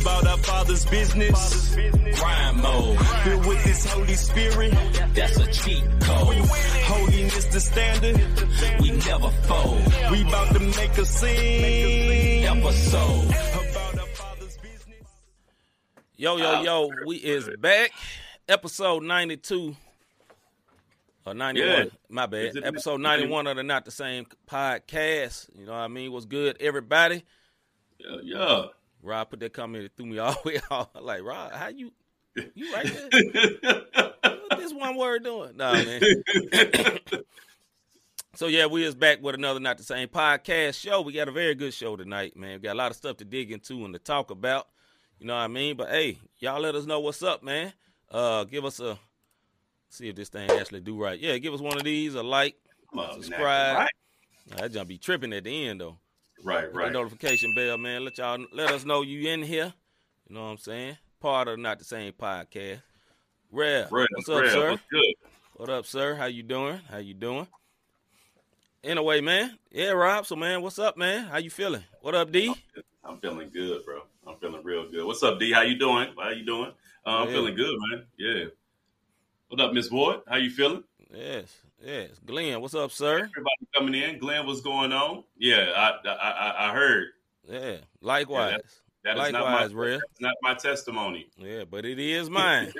about our Father's business. Rhyme mode. Filled with this Holy Spirit. That's a cheat code. Holiness the standard. We never fold. We about to make a scene. Episode. About our Father's business. Yo, yo, yo, we is back. Episode 92. Or 91. Yeah. My bad. Episode 91 of the Not the Same podcast. You know what I mean? What's good, everybody? Yeah, yeah. Rob put that comment that threw me all the way off. Like, Rob, how you you right there? what this one word doing? Nah, man. so yeah, we is back with another Not the Same podcast show. We got a very good show tonight, man. We got a lot of stuff to dig into and to talk about. You know what I mean? But hey, y'all let us know what's up, man. Uh give us a see if this thing actually do right. Yeah, give us one of these, a like, subscribe. Right, Nah, that jump be tripping at the end though. Right. Right. Notification bell, man. Let y'all let us know you in here. You know what I'm saying? Part of not the same podcast. Rev, Rev, what's up, Rev, sir? What's good? What up, sir? How you doing? How you doing? Anyway, man. Yeah, Rob. So, man, what's up, man? How you feeling? What up, D? I'm feeling good, bro. I'm feeling real good. What's up, D? How you doing? How you doing? Uh, I'm Yeah. feeling good, man. Yeah. What up, Miss Ward? How you feeling? Yes, yes. Glenn, what's up, sir? Everybody coming in. Glenn, what's going on? Yeah, I I, I, I heard. Yeah. Likewise. That is Likewise, not my, not my testimony. Yeah, but it is mine.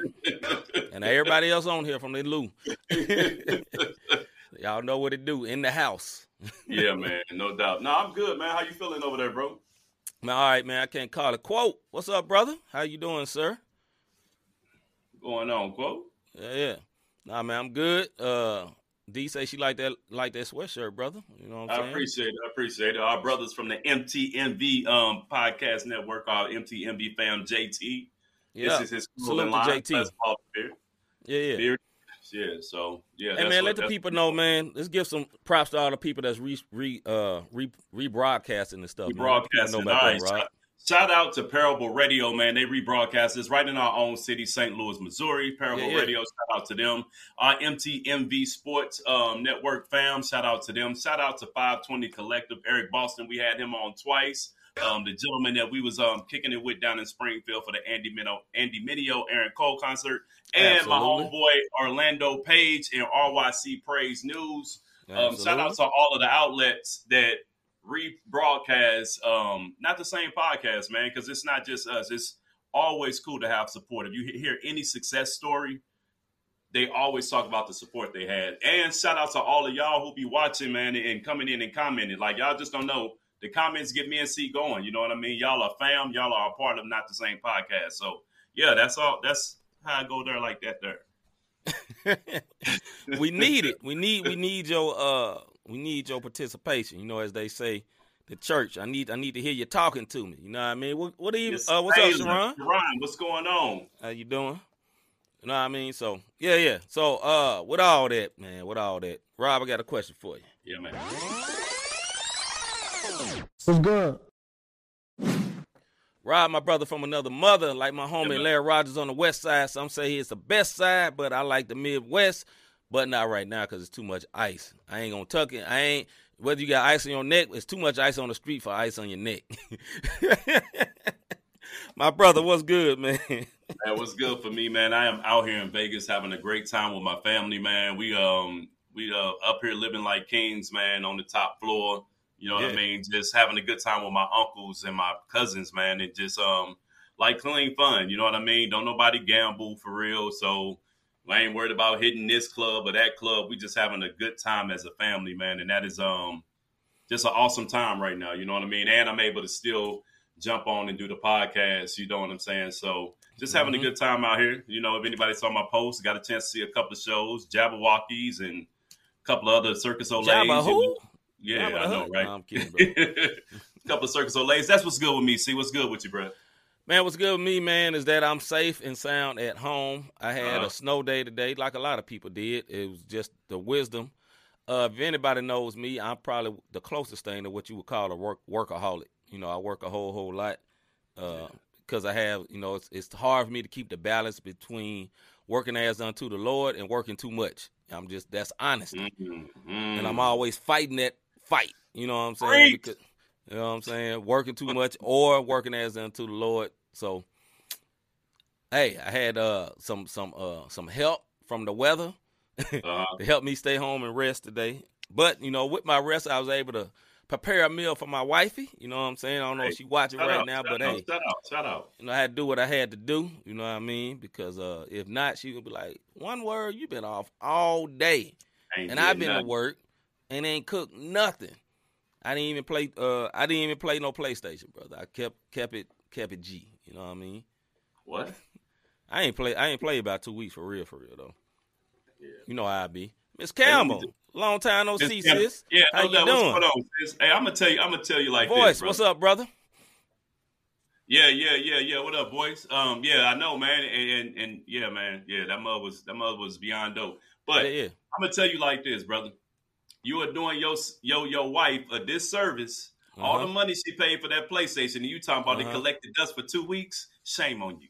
and everybody else on here from the Lou. Y'all know what it do in the house. yeah, man, no doubt. No, I'm good, man. How you feeling over there, bro? Man, all right, man. I can't call it. Quote. What's up, brother? How you doing, sir? Going on, quote. Yeah, yeah. Nah, man, I'm good. Uh, D say she like that, like that sweatshirt, brother. You know what I'm I saying? appreciate it. I appreciate it. Our brothers from the MTMV um, podcast network, our MTMV fam, JT. yeah. This is his cool Salute in to line. JT. That's Paul Beard. yeah, yeah. Beard. Yeah. So yeah. Hey man, what- let the people know, man. Let's give some props to all the people that's re re uh re rebroadcasting and stuff. man. Let the people Rebroadcasting. Know about right. that, Rob. Shout out to Parable Radio, man. They rebroadcast this right in our own city, St. Louis, Missouri. Parable Yeah, yeah. Radio, shout out to them. Our MTMV Sports um, Network fam, shout out to them. Shout out to 520 Collective, Eric Boston. We had him on twice. Um, the gentleman that we was um, kicking it with down in Springfield for the Andy Mineo, Andy Mineo, Aaron Cole concert, and my Absolutely. homeboy Orlando Page and RYC Praise News. Um, shout out to all of the outlets that rebroadcast, um, not the same podcast, man, because it's not just us. It's always cool to have support. If you hear any success story, they always talk about the support they had. And shout out to all of y'all who be watching, man, and coming in and commenting. Like y'all just don't know. The comments get me and C going. You know what I mean? Y'all are fam. Y'all are a part of not the same podcast. So yeah, that's all. That's how I go there like that there. we need it. We need we need your uh we need your participation. You know, as they say, the church. I need I need to hear you talking to me. You know what I mean? What what are you? Uh, what's up, Taylor, Sharon? Sharon, what's going on? How you doing? You know what I mean? So yeah, yeah. So uh, with all that, man, with all that, Rob, I got a question for you. Yeah, man. What's good? Rob, my brother from another mother, like my homie man. Larry Rogers on the west side. Some say he's the best side, but I like the Midwest. But not right now because it's too much ice. I ain't gonna tuck it. I ain't whether you got ice on your neck. It's too much ice on the street for ice on your neck. my brother, what's good, man? That was good for me, man. I am out here in Vegas having a great time with my family, man. We um we uh up here living like kings, man, on the top floor. You know what Yeah. I mean? Just having a good time with my uncles and my cousins, man, and just um like clean fun. You know what I mean? Don't nobody gamble for real, so I ain't worried about hitting this club or that club. We just having a good time as a family, man, and that is um just an awesome time right now. You know what I mean? And I'm able to still jump on and do the podcast. You know what I'm saying? So just having Mhm. a good time out here. You know, if anybody saw my post, got a chance to see a couple of shows, Jabbawockeez and a couple of other Circus Olays. Jabba who? Yeah, Jabba I know, right? No, I'm kidding, bro. a couple of Circus Olays. That's what's good with me. See what's good with you, bro. Man, what's good with me, man, is that I'm safe and sound at home. I had Uh-huh. a snow day today, like a lot of people did. It was just the wisdom. Uh, if anybody knows me, I'm probably the closest thing to what you would call a work workaholic. You know, I work a whole whole lot because I have, you know, it's it's hard for me to keep the balance between working as unto the Lord and working too much. I'm just that's honest, Mhm. and I'm Mm. always fighting that fight. You know what I'm saying? Because, you know what I'm saying? Working too much or working as unto the Lord. So, hey, I had uh some some uh some help from the weather Uh, to help me stay home and rest today. But you know, with my rest, I was able to prepare a meal for my wifey. You know what I'm saying? I don't know if Hey, she watching right out, now, but out, hey, shout out, shout out. you know, I had to do what I had to do. You know what I mean? Because uh, if not, she would be like, "One word, you been off all day, Ain't and I've been nothing. to work and ain't cooked nothing. I didn't even play. Uh, I didn't even play no PlayStation, brother. I kept kept it kept it G. You know what I mean? What? I ain't play. I ain't played about two weeks for real, for real though. Yeah. You know how I be. Miss Campbell, long time no see, sis. Yeah, how you doing? Going on, sis? Hey, I'm gonna tell you. I'm gonna tell you like Voice, this, bro. what's up, brother? Yeah, yeah, yeah, yeah. What up, boys? Um, yeah, I know, man, and and, and yeah, man, yeah, that mother was that mother was beyond dope. But yeah, yeah. I'm gonna tell you like this, brother. You are doing your your your wife a disservice. All Uh-huh. the money she paid for that PlayStation, and you talking about Uh-huh. they collected dust for two weeks? Shame on you.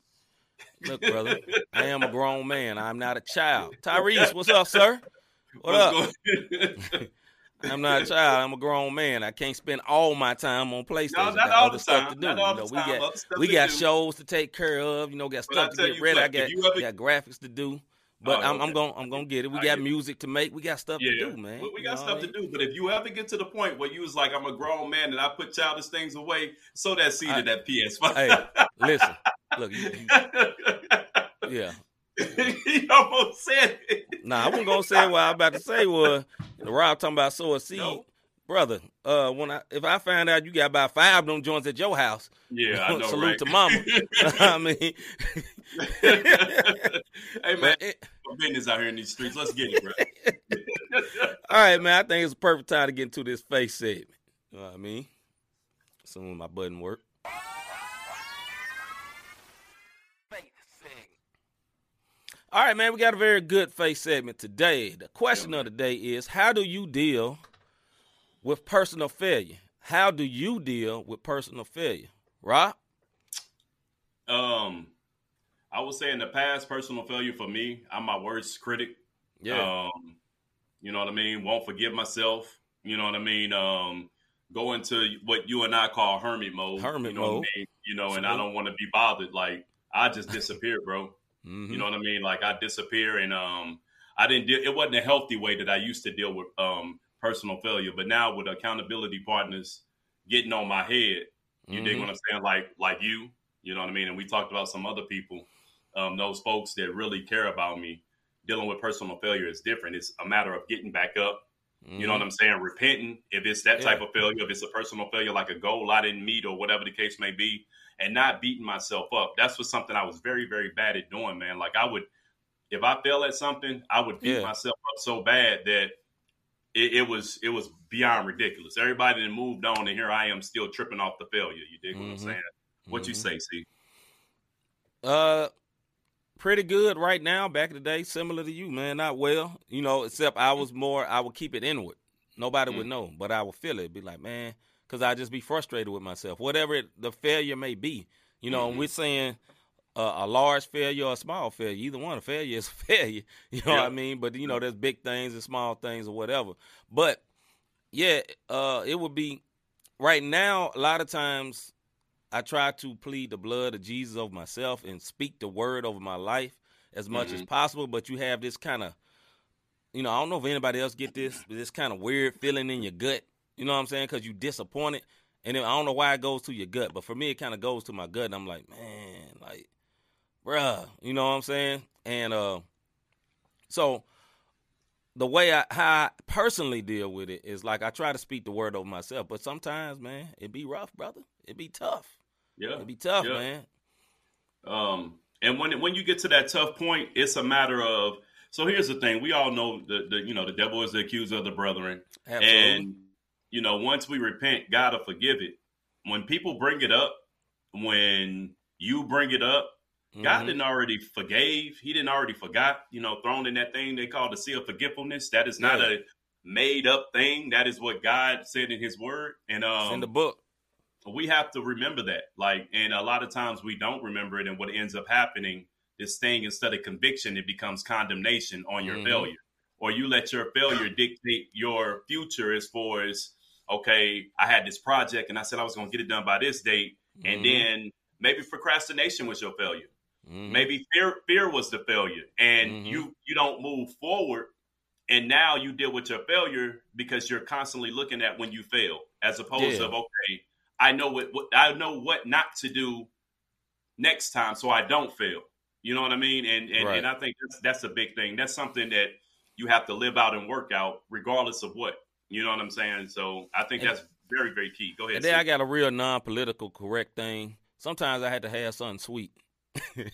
Look, brother, I am a grown man. I'm not a child. Tyrese, what's up, sir? What up? going- I'm not a child. I'm a grown man. I can't spend all my time on PlayStation. no, not all the stuff time. to do. Not all You know, the we time. got we got shows to take care of. You know, got But stuff to get ready. I got ever- got graphics to do. But Oh, I'm, I'm gonna I'm gonna get it. We I got get it. music to make. We got stuff Yeah, to do, man. we, we You got know stuff to do. But if you ever get to the point where you was like, I'm a grown man and I put childish things away, so that seed I- of that PS5. Hey, listen, look, you, you, yeah. he almost said it. Nah, I wasn't gonna say what I was about to say was Rob talking about sow a seed. No. Brother, uh, when I if I find out you got about five of them joints at your house, Yeah, I know, salute right? to mama. I mean, hey man, it- business out here in these streets. Let's get it, bro. all right, man. I think it's a perfect time to get into this face segment. You know what I mean? Soon my button work. All right, man. We got a very good face segment today. The question of the day is: How do you deal with personal failure? How do you deal with personal failure, Rob? Um, I would say in the past, personal failure for me, I'm my worst critic. Yeah, Um, you know what I mean? Won't forgive myself. You know what I mean? Um, go into what you and I call hermit mode. Hermit you know What mode. I mean? You know, and I don't want to be bothered. Like I just disappeared, bro. Mhm. You know what I mean? Like I disappear, and um, I didn't. deal it wasn't a healthy way that I used to deal with um personal failure. But now with accountability partners getting on my head, you dig Mhm. what I'm saying? Like like you, you know what I mean? And we talked about some other people, um, those folks that really care about me. Dealing with personal failure is different. It's a matter of getting back up. You know what I'm saying? Repenting if it's that type of failure, if it's a personal failure, like a goal I didn't meet or whatever the case may be, and not beating myself up. That's was something I was very, very bad at doing, man. Like I would, if I fail at something, I would beat Yeah. myself up so bad that it, it was it was beyond ridiculous. Everybody then moved on, and here I am still tripping off the failure. You dig what I'm Mhm. saying? What you Mhm. say, see? Uh, pretty good right now. Back in the day, similar to you, man. Not well, you know. Except I was more. I would keep it inward. Nobody would know, but I would feel it. Be like, man, because I just be frustrated with myself. Whatever it, the failure may be, you know. And Mhm. we're saying uh, a large failure or a small failure. Either one, a failure is a failure. You know what I mean? But you know, there's big things and small things or whatever. But yeah, uh, it would be right now. A lot of times, I try to plead the blood of Jesus over myself and speak the word over my life as much as Mhm. possible. But you have this kind of, you know, I don't know if anybody else get this, but this kind of weird feeling in your gut. You know what I'm saying? Because you disappointed, and then, I don't know why it goes to your gut, but for me, it kind of goes to my gut. And I'm like, man, like, bruh, you know what I'm saying? And uh, so the way I how I personally deal with it is like I try to speak the word over myself, but sometimes, man, it be rough, brother. It be tough. Yeah. It be tough, Yeah. man. Um, and when when you get to that tough point, it's a matter of. So here's the thing: we all know the, the you know the devil is the accuser of the brethren, Absolutely. and you know once we repent, God will forgive it. When people bring it up, when you bring it up, God Mhm. didn't already forgave. He didn't already forgot. You know, thrown in that thing they call the seal of forgetfulness. That is not Yeah. a made up thing. That is what God said in His Word, and um, It's in the book. we have to remember that like and a lot of times we don't remember it and what ends up happening this thing instead of conviction it becomes condemnation on your Mhm. failure or you let your failure dictate your future as far as okay i had this project and i said i was going to get it done by this date and Mhm. then maybe procrastination was your failure. Mhm. Maybe fear fear was the failure, and Mhm. you you don't move forward, and now you deal with your failure because you're constantly looking at when you fail, as opposed Yeah. of okay, I know what, what I know what not to do next time, so I don't fail. You know what I mean? And and, Right. and I think that's that's a big thing. That's something that you have to live out and work out, regardless of what. You know what I'm saying? So I think And- that's very very key. Go ahead. And then I got a real non-political correct thing. Sometimes I had to have something sweet.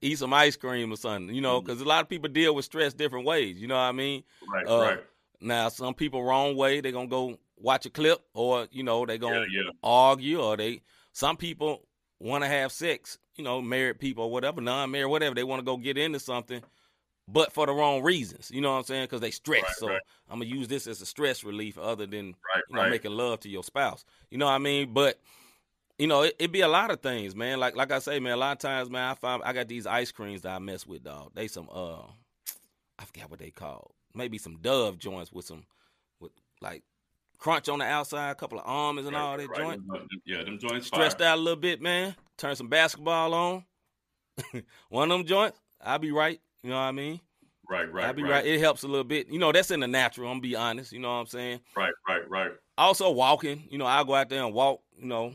Eat some ice cream or something, you know, Mm-hmm. because a lot of people deal with stress different ways. You know what I mean? right, uh, right. Now, some people wrong way. They're gonna go watch a clip, or you know, they gonna Yeah, yeah. argue, or they. Some people want to have sex. You know, married people or whatever, non-married, whatever. They want to go get into something, but for the wrong reasons. You know what I'm saying? Because they stress. Right, so right. I'm gonna use this as a stress relief, other than Right, you know making love to your spouse. You know what I mean? But you know, it, it be a lot of things, man. Like like I say, man, a lot of times, man, I find I got these ice creams that I mess with, dog. They some uh I forget what they called. Maybe some dove joints with some with like crunch on the outside, a couple of almonds and all that Right, joint. them- Yeah, them joints. Stressed fire. out a little bit, man. Turn some basketball on. One of them joints, I'll be right. You know what I mean? Right, right, I'll be right, right. It helps a little bit. You know, that's in the natural, I'm gonna be honest. You know what I'm saying? right, right, right. Also walking, you know, I'll go out there and walk, you know,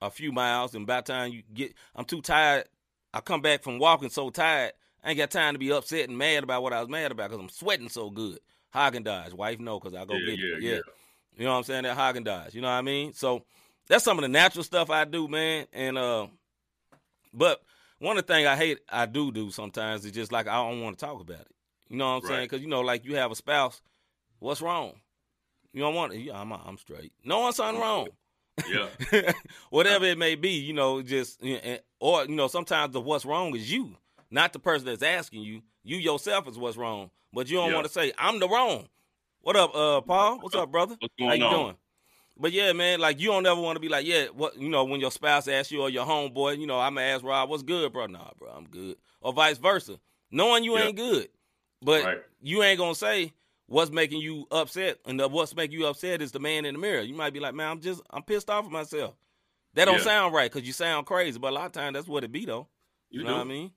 a few miles, and by the time you get, I'm too tired. I come back from walking so tired, I ain't got time to be upset and mad about what I was mad about because I'm sweating so good. Häagen-Dazs, wife know because I go Yeah, get yeah, it. yeah. You know what I'm saying? That Häagen-Dazs. You know what I mean? So that's some of the natural stuff I do, man. And uh, but one of the things I hate, I do do sometimes is just like I don't want to talk about it. You know what I'm saying? Because you know, like you have a spouse, what's wrong? You don't want it. Yeah, I'm I'm straight. No one's something wrong. Yeah, Whatever it may be, you know, just you know, or you know, sometimes the what's wrong is you, not the person that's asking you. You yourself is what's wrong, but you don't Yeah. want to say I'm the wrong. What up, uh, Paul? What's up, brother? What's How you on? doing? But yeah, man, like you don't ever want to be like, yeah, what you know, when your spouse asks you or your homeboy, you know, I'm gonna ask Rob, what's good, bro? Nah, bro, I'm good. Or vice versa. Knowing you Yeah. ain't good. But Right. you ain't gonna say what's making you upset, and the, what's making you upset is the man in the mirror. You might be like, man, I'm just I'm pissed off at myself. That don't Yeah. sound right because you sound crazy, but a lot of times that's what it be though. you, You, do. know what I mean?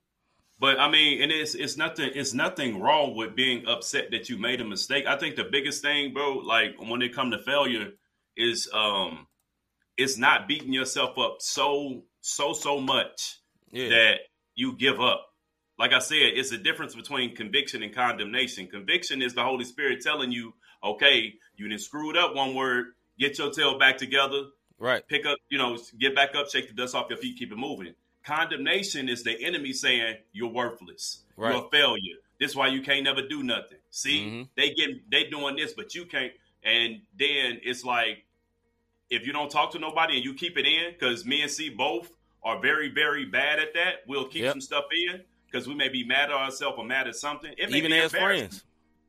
But I mean, and it's it's nothing it's nothing wrong with being upset that you made a mistake. I think the biggest thing, bro, like when it come to failure, is um, it's not beating yourself up so so so much Yeah. that you give up. Like I said, it's a difference between conviction and condemnation. Conviction is the Holy Spirit telling you, okay, you didn't screw it up one word, get your tail back together, right. pick up, you know, get back up, shake the dust off your feet, keep it moving. Condemnation is the enemy saying you're worthless, Right. you're a failure. This is why you can't never do nothing. See, Mhm. they get they doing this, but you can't. And then it's like if you don't talk to nobody and you keep it in, because me and C both are very very bad at that. We'll keep Yep. some stuff in because we may be mad at ourselves or mad at something. Even as friends.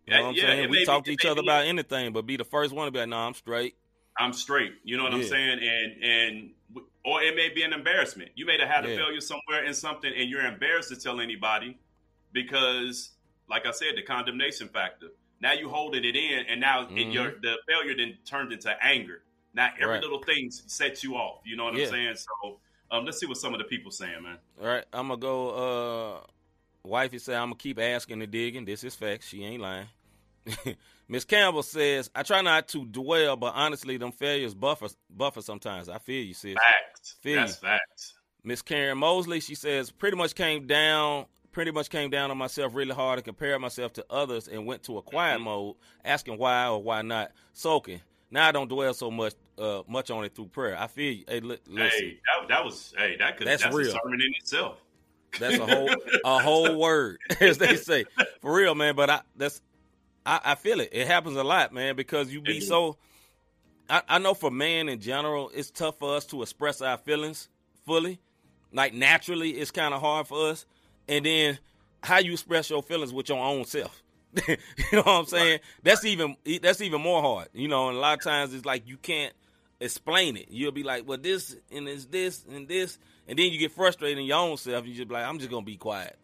You know what I'm Yeah, saying? We talk be- to each other be- about anything, but be the first one to be like, no, I'm straight. I'm straight. You know what I'm saying? And and or it may be an embarrassment. You may have had a Yeah. failure somewhere in something, and you're embarrassed to tell anybody because, like I said, the condemnation factor. Now you're holding it in, and now it, Mhm. your the failure then turned into anger. Now every Right. little thing sets you off. You know what Yeah. I'm saying? So um, let's see what some of the people saying, man. All right, I'm gonna go. Uh, wifey said I'm gonna keep asking and digging. This is facts. She ain't lying. Miss Campbell says I try not to dwell, but honestly, them failures buffer buffer sometimes. I feel you, sis. Facts. Feel That's you. facts. Miss Karen Mosley, she says pretty much came down, pretty much came down on myself really hard and compared myself to others and went to a quiet Mhm. mode, asking why or why not soaking. Now I don't dwell so much uh, much on it through prayer. I feel you. Hey, listen. Hey, that, that was hey that could That's that's, real. a sermon in itself. That's a whole a whole word, as they say, for real, man. But I that's I, I feel it. It happens a lot, man, because you be so. I, I know for man in general, it's tough for us to express our feelings fully. Like naturally, it's kind of hard for us. And then how you express your feelings with your own self. you know what I'm saying? That's even that's even more hard. You know, and a lot of times it's like you can't explain it. You'll be like, well, this and it's this and this, and then you get frustrated in your own self. and You just be like, I'm just gonna be quiet.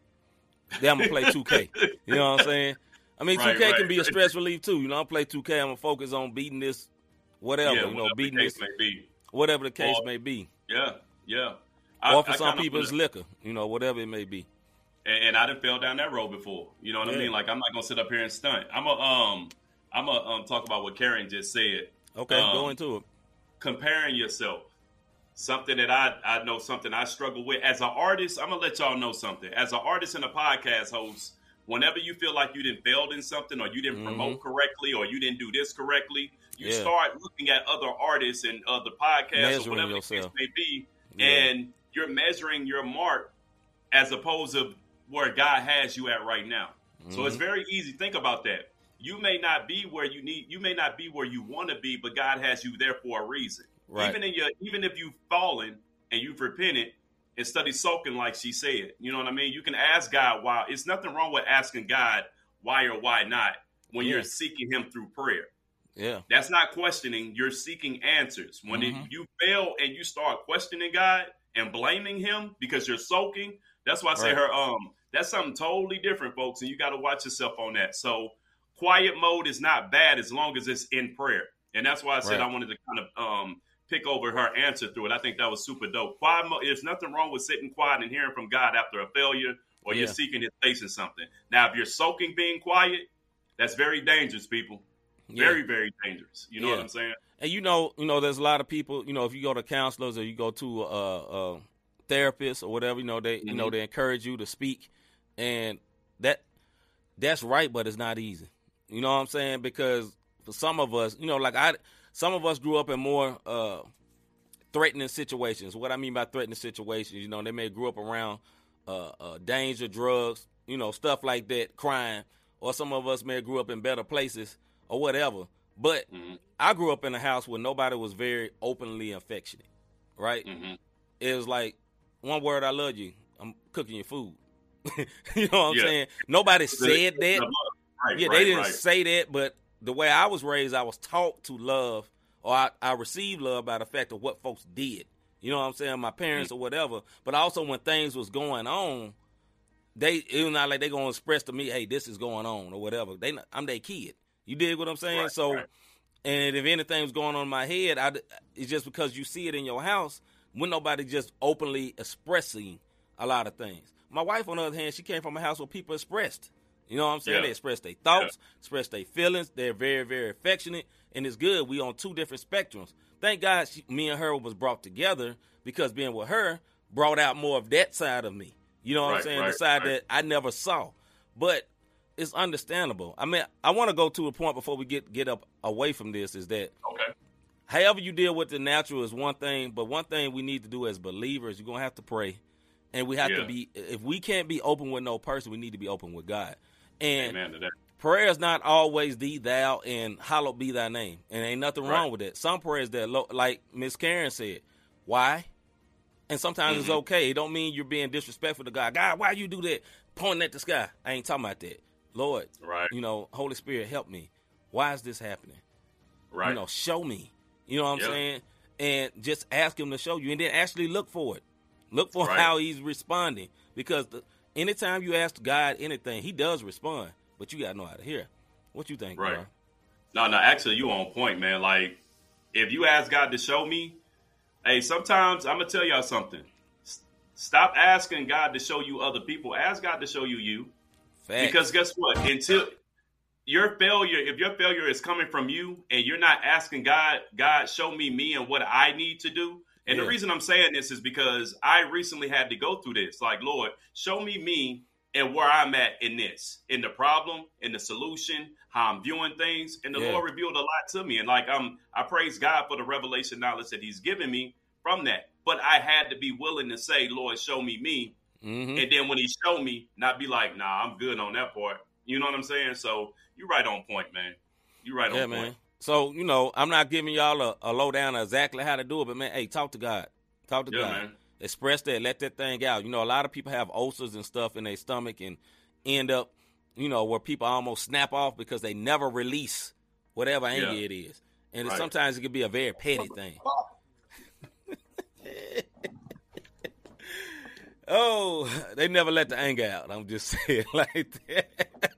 Then I'm gonna play 2K. You know what I'm saying? I mean, Right, 2K can right, be a stress relief too. You know, I play 2K. I'm gonna focus on beating this, whatever. yeah, you know, whatever the beating case this, may be. whatever the case Or- may be. Yeah, Yeah. or for I some people it's liquor. You know, whatever it may be. and, and I done fell down that road before. You know what I mean? Like I'm not gonna sit up here and stunt. I'm a um I'm a um talk about what Karen just said. Okay, Um, go into it. Comparing yourself. Something that I I know something I struggle with as an artist. I'm gonna let y'all know something. As an artist and a podcast host, whenever you feel like you didn't failed in something or you didn't promote correctly or you didn't do this correctly, you Mm-hmm. Yeah. start looking at other artists and other podcasts Measuring or whatever the case may be, Yeah. and you're measuring your mark as opposed to where God has you at right now. So Mm-hmm. it's very easy. Think about that. You may not be where you need. You may not be where you want to be, but God has you there for a reason. Right. Even in your, even if you've fallen and you've repented and studied soaking, like she said, you know what I mean. You can ask God why. It's nothing wrong with asking God why or why not when Yeah. you're seeking Him through prayer. Yeah. That's not questioning. You're seeking answers. When it- Mhm. you fail and you start questioning God and blaming Him because you're soaking, that's why I say Right. her. Um, that's something totally different, folks, and you got to watch yourself on that. So, quiet mode is not bad as long as it's in prayer, and that's why I said Right. I wanted to kind of um pick over her answer through it. I think that was super dope. Quiet. There's nothing wrong with sitting quiet and hearing from God after a failure or you're seeking His face in something. Now, if you're soaking being quiet, that's very dangerous, people. Yeah. Very, very dangerous. You know Yeah. what I'm saying? And you know, you know, there's a lot of people. You know, if you go to counselors or you go to a, a therapist or whatever, you know, they you know Mhm. they encourage you to speak, and that that's right, but it's not easy. You know what I'm saying? Because for some of us, you know, like I, some of us grew up in more uh, threatening situations. What I mean by threatening situations, you know, they may grew up around uh, uh, danger, drugs, you know, stuff like that, crime, or some of us may have grew up in better places or whatever. But Mhm. I grew up in a house where nobody was very openly affectionate, right? Mhm. It was like one word, "I love you." I'm cooking your food. you know what I'm Yeah. saying? Nobody said that. Right, Yeah, right, they didn't right. say that, but the way I was raised, I was taught to love, or I, I received love by the fact of what folks did. You know what I'm saying? My parents mm. or whatever. But also when things was going on, they it was not like they gonna express to me, hey, this is going on or whatever. They I'm their kid. You dig what I'm saying? Right, so, right. and if anything was going on in my head, I it's just because you see it in your house when nobody just openly expressing a lot of things. My wife, on the other hand, she came from a house where people expressed. You know what I'm saying? Yeah. They express their thoughts, express their feelings. They're very, very affectionate, and it's good. We on two different spectrums. Thank God, she, me and her was brought together because being with her brought out more of that side of me. You know what I'm saying? right, the side right. that I never saw, but it's understandable. I mean, I want to go to a point before we get get up away from this. Is that Okay. however you deal with the natural is one thing, but one thing we need to do as believers, you're gonna have to pray, and we have Yeah. to be. If we can't be open with no person, we need to be open with God. And Amen prayer is not always thee thou and hallowed be thy name, and ain't nothing Right. wrong with that. Some prayers that, like Miss Karen said, why? And sometimes it's Mm-hmm. okay. It don't mean you're being disrespectful to God. God, why you do that? Pointing at the sky. I ain't talking about that. Lord, Right. you know, Holy Spirit, help me. Why is this happening? Right. You know, show me. You know what I'm Yeah. saying? And just ask him to show you, and then actually look for it. Look for Right. how he's responding, because the, anytime you ask God anything, He does respond. But you gotta know how to hear. What you think, Right. bro? No, no, actually, you on point, man. Like, if you ask God to show me, hey, sometimes I'm gonna tell y'all something. S- Stop asking God to show you other people. Ask God to show you you. Because guess what? Until your failure, if your failure is coming from you and you're not asking God, God, show me me and what I need to do. And Yeah. the reason I'm saying this is because I recently had to go through this. Like, Lord, show me me and where I'm at in this, in the problem, in the solution, how I'm viewing things. And the Yeah. Lord revealed a lot to me. And like I'm I praise God for the revelation knowledge that He's given me from that. But I had to be willing to say, Lord, show me me hmm and then when he showed me, not be like, nah, I'm good on that part. You know what I'm saying? So you're right on point, man. You're right Yeah, on man. point. So you know, I'm not giving y'all a, a lowdown on exactly how to do it, but man, hey, talk to God. Talk to Yeah, God. man. Express that. Let that thing out. You know, a lot of people have ulcers and stuff in their stomach and end up, you know, where people almost snap off because they never release whatever anger Yeah. it is. And Right. sometimes it can be a very petty thing. oh, they never let the anger out. I'm just saying like that.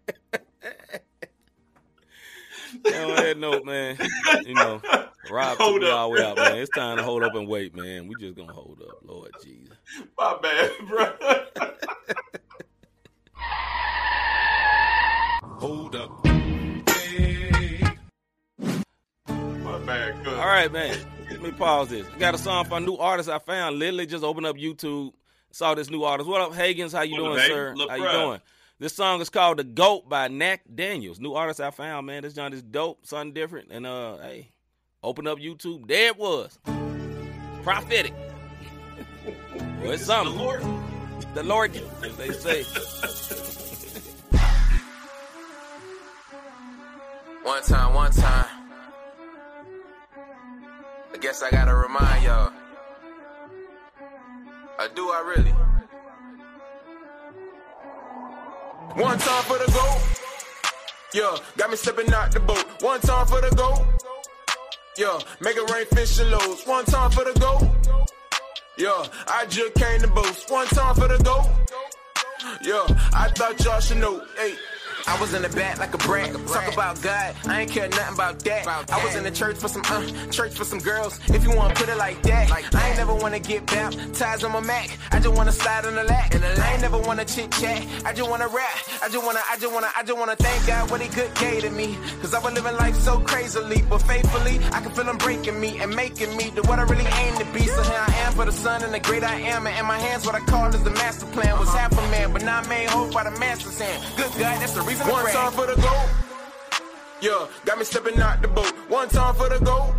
on that note, man, you know, Rob Hold took me all the way out, man. It's time to hold up and wait, man. We just gonna hold up, Lord Jesus. My bad, bro. Hold up. Hey. My bad. Cuz. All right, man. Let me pause this. I got a song for a new artist I found. Literally just opened up YouTube, saw this new artist. What up, Hagens? How you What doing, Hagen? sir? Look How you proud. doing? This song is called "The Goat" by Knack Daniels. New artist I found, man. This John is dope, something different. And uh, hey, open up YouTube. There it was. Prophetic. well, it's something. The. Lord. The Lord, as they say. One time, one time. I guess I gotta remind y'all. Or do I really? One time for the goat. Yeah, got me stepping out the boat. One time for the goat. Yeah, make it rain, fish and loads. One time for the goat. Yeah, I just came to boast. One time for the goat. Yeah, I thought y'all should know. Hey. I was in the back like a brat. Talk about God, I ain't care nothing about that. I was in the church for some uh, church for some girls. If you wanna put it like that, I ain't never wanna get baptized on my Mac. I just wanna slide on the lap. I ain't never wanna chit chat. I just wanna rap. I just wanna, I just wanna, I just wanna thank God what He good gave to me. Cause I was living life so crazily, but faithfully, I can feel Him breaking me and making me to what I really aim to be. So here I am for the Son and the great I am. And in my hands, what I call is the master plan. Was half a man, but now I made whole by the master's hand. Good God, that's the reason I One time for the goat. Yeah, got me stepping out the boat. One time for the goat.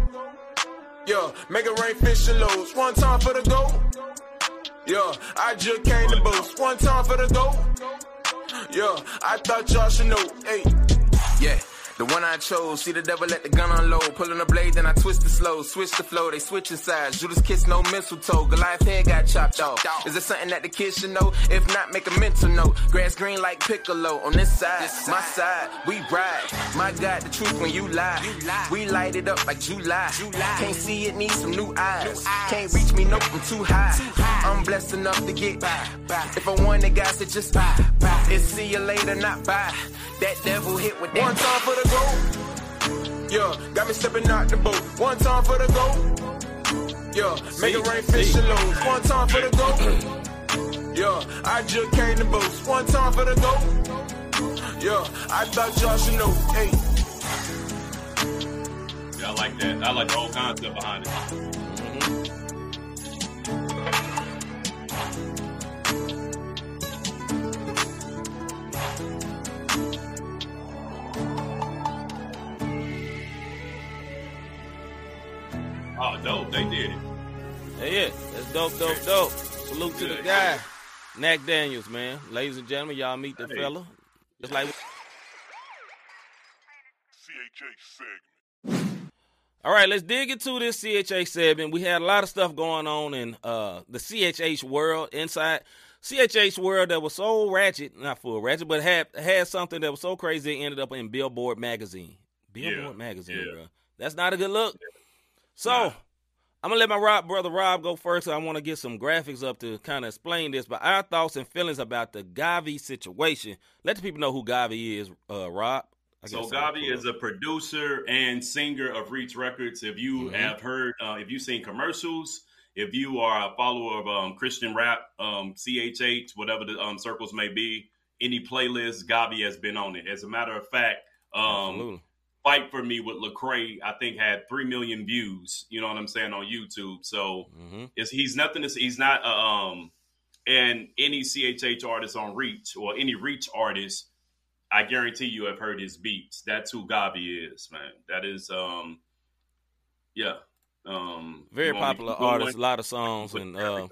Yeah, make it rain, fish and loads. One time for the goat. Yeah, I just came to boast. One time for the goat. Yeah, I thought y'all should know. Hey. Yeah. The one I chose, see the devil let the gun unload. Pulling the blade, then I twist it slow. Switch the flow, they switching sides. Judas kiss, no mistletoe. Goliath head got chopped off. Is it something that the kids should know? If not, make a mental note. Grass green like Piccolo. On this side, my side, we ride. My God, the truth when you lie. We light it up like July. Can't see it, need some new eyes. Can't reach me, nope, I'm too high. I'm blessed enough to get by. If I want it, guys, it just buy. It's see you later, not bye. That devil hit with that. One time for the goat. Yeah, got me stepping out the boat. One time for the goat. Yeah, make it rain, fish and loads. One time for the goat. Yeah, I just came to boast. One time for the goat. Yeah, I thought y'all should know. Hey. Yeah, I like that. I like the whole concept behind it. Oh, dope. They did it. Hey, yeah, that's dope, dope, dope. Salute to the guy, Knack Daniels, man. Ladies and gentlemen, y'all meet the Hey. fella. Just like CHH segment. All right, let's dig into this CHH segment. We had a lot of stuff going on in uh, the CHH world inside CHH world that was so ratchet, not full ratchet, but had had something that was so crazy it ended up in Billboard magazine. Billboard Yeah, magazine, yeah. bro. That's not a good look. So Nah. I'm gonna let my Rob brother Rob go first. I want to get some graphics up to kind of explain this, but our thoughts and feelings about the GAWVI situation. Let the people know who GAWVI is, uh, Rob. I So GAWVI is a producer and singer of Reach Records. If you Mhm. have heard, uh, if you've seen commercials, if you are a follower of um, Christian rap, um, CHH, whatever the um, circles may be, any playlist, GAWVI has been on it. As a matter of fact, um, Absolutely. Fight for Me with Lecrae, I think had three million views. You know what I'm saying on YouTube. So hmm is he's nothing. To, he's not um, and any CHH artist on Reach or any Reach artist, I guarantee you have heard his beats. That's who GAWVI is, man. That is um, yeah, um, Very you want me to popular artist, a lot of songs, and uh,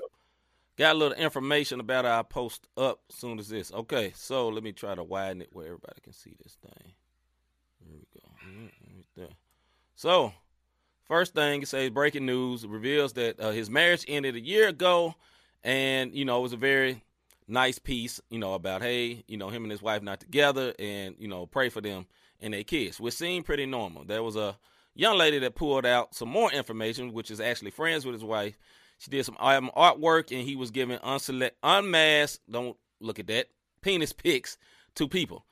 got a little information about. I'll post up as soon as this. Okay, so let me try to widen it where everybody can see this thing. There we go. So, first thing it says breaking news reveals that uh, his marriage ended a year ago, and you know it was a very nice piece, you know, about hey, you know, him and his wife not together, and you know, pray for them and their kids. Which seemed pretty normal. There was a young lady that pulled out some more information, which is actually friends with his wife. She did some um, artwork, and he was giving unselect, unmasked. Don't look at that penis pics to people.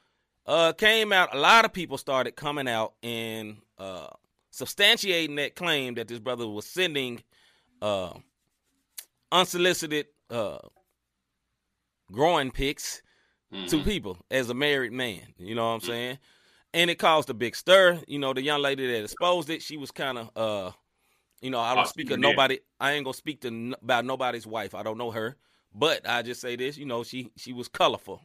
Uh, came out. A lot of people started coming out and uh substantiating that claim that this brother was sending uh, unsolicited uh, growing pics to people as a married man. You know what I'm saying? And it caused a big stir. You know, the young lady that exposed it, she was kind of, uh, you know, I don't Oh, speak of nobody. I ain't gonna speak to n- about nobody's wife. I don't know her, but I just say this. You know, she she was colorful.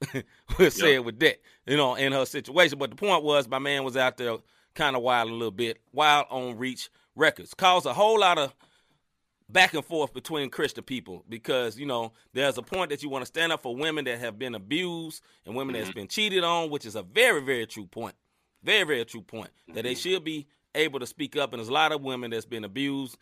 we'll say Yep. it with that. You know, in her situation. But the point was, my man was out there kind of wild a little bit, wild on Reach Records, caused a whole lot of back and forth between Christian people because you know there's a point that you want to stand up for women that have been abused and women that's mm-hmm. been cheated on, which is a very very true point, very very true point that they mm-hmm. should be able to speak up. And there's a lot of women that's been abused,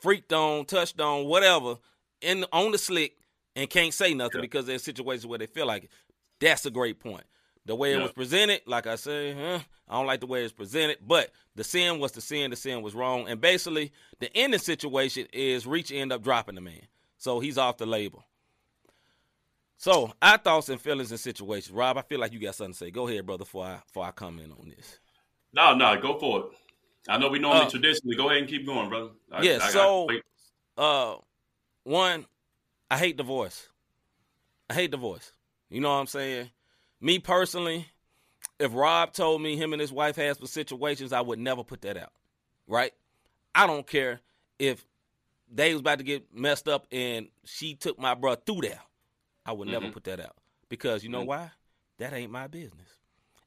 freaked on, touched on, whatever, in on the slick and can't say nothing Yeah. because there's situations where they feel like it. That's a great point. The way it Yeah. was presented, like I say, huh, I don't like the way it's presented, but the sin was the sin, the sin was wrong. And basically, the ending situation is Reach end up dropping the man. So he's off the label. So our thoughts and feelings and situations. Rob, I feel like you got something to say. Go ahead, brother, before I before I comment on this. No, no, go for it. I know we normally Uh, traditionally go ahead and keep going, brother. I, yeah, I so- wait. Uh one, I hate divorce. I hate divorce. You know what I'm saying? Me personally, if Rob told me him and his wife had some situations, I would never put that out. Right? I don't care if they was about to get messed up and she took my brother through there. I would never Mhm. put that out. Because you know Mhm. why? That ain't my business.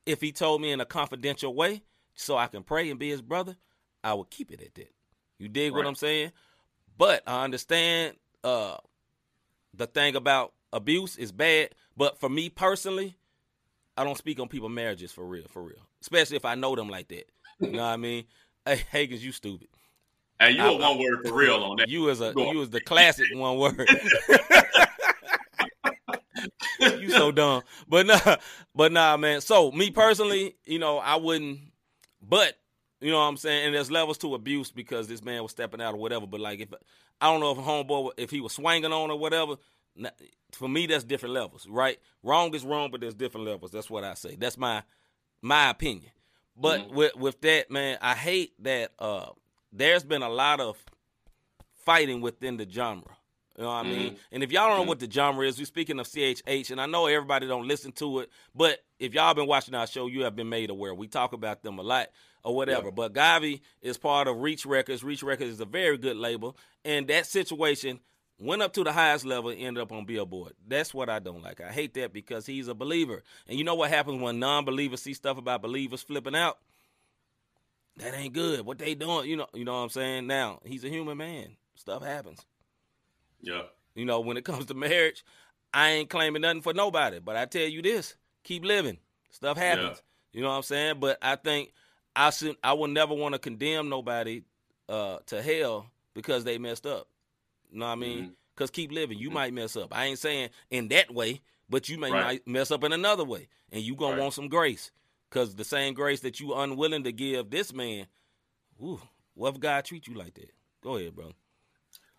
If he told me in a confidential way so I can pray and be his brother, I would keep it at that. You dig what I'm saying? But I understand uh the thing about abuse is bad, but for me personally, I don't speak on people's marriages for real, for real. Especially if I know them like that. You know what I mean? Hey, Hagens, you stupid. Hey, you I- a one word for real on that. You as a you was the classic one word. you so dumb. But nah, but nah, man. So me personally, you know, I wouldn't. But you know what I'm saying. And there's levels to abuse because this man was stepping out or whatever. But like if I don't know if homeboy if he was swinging on or whatever. For me, that's different levels, right? Wrong is wrong, but there's different levels. That's what I say. That's my my opinion. But Mhm. with with that, man, I hate that uh there's been a lot of fighting within the genre. You know what I mean? And if y'all don't know what the genre is, we're speaking of CHH, and I know everybody don't listen to it, but if y'all been watching our show, you have been made aware. We talk about them a lot or whatever. Yeah. But GAWVI is part of Reach Records. Reach Records is a very good label, and that situation went up to the highest level, and ended up on Billboard. That's what I don't like. I hate that because he's a believer, and you know what happens when non-believers see stuff about believers flipping out? That ain't good. What they doing? You know, you know what I'm saying? Now he's a human man. Stuff happens. Yeah. You know, when it comes to marriage, I ain't claiming nothing for nobody. But I tell you this, keep living. Stuff happens. You know what I'm saying? But I think I should I would never want to condemn nobody uh, to hell because they messed up. You know what I mean? Mhm. Because keep living. You might mess up. I ain't saying in that way, but you may Right. mess up in another way. And you going to Right. want some grace. Because the same grace that you unwilling to give this man, ooh, what if God treat you like that? Go ahead, bro.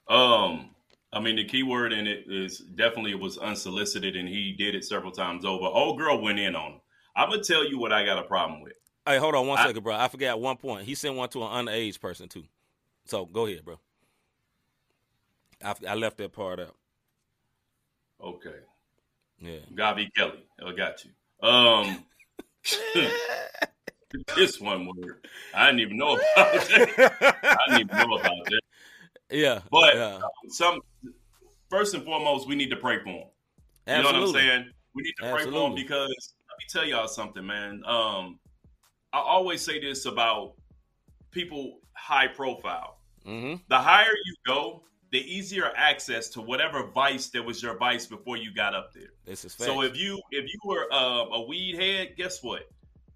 Um, I mean, the key word in it is definitely it was unsolicited, and he did it several times over. Old girl went in on him. I'm gonna tell you what I got a problem with. Hey, hold on one I- second, bro. I forgot one point. He sent one to an underage person too. So go ahead, bro. I, I left that part out. Okay, Yeah. Gavi Kelly, I got you. Um, this one word, I didn't even know about that. I didn't even know about that. Yeah. But yeah. some first and foremost, we need to pray for him. You know what I'm saying? We need to pray for him because let me tell y'all something, man. Um, I always say this about people high profile. Mm-hmm. The higher you go, the easier access to whatever vice that was your vice before you got up there. This is So if you if you were uh, a weed head, guess what?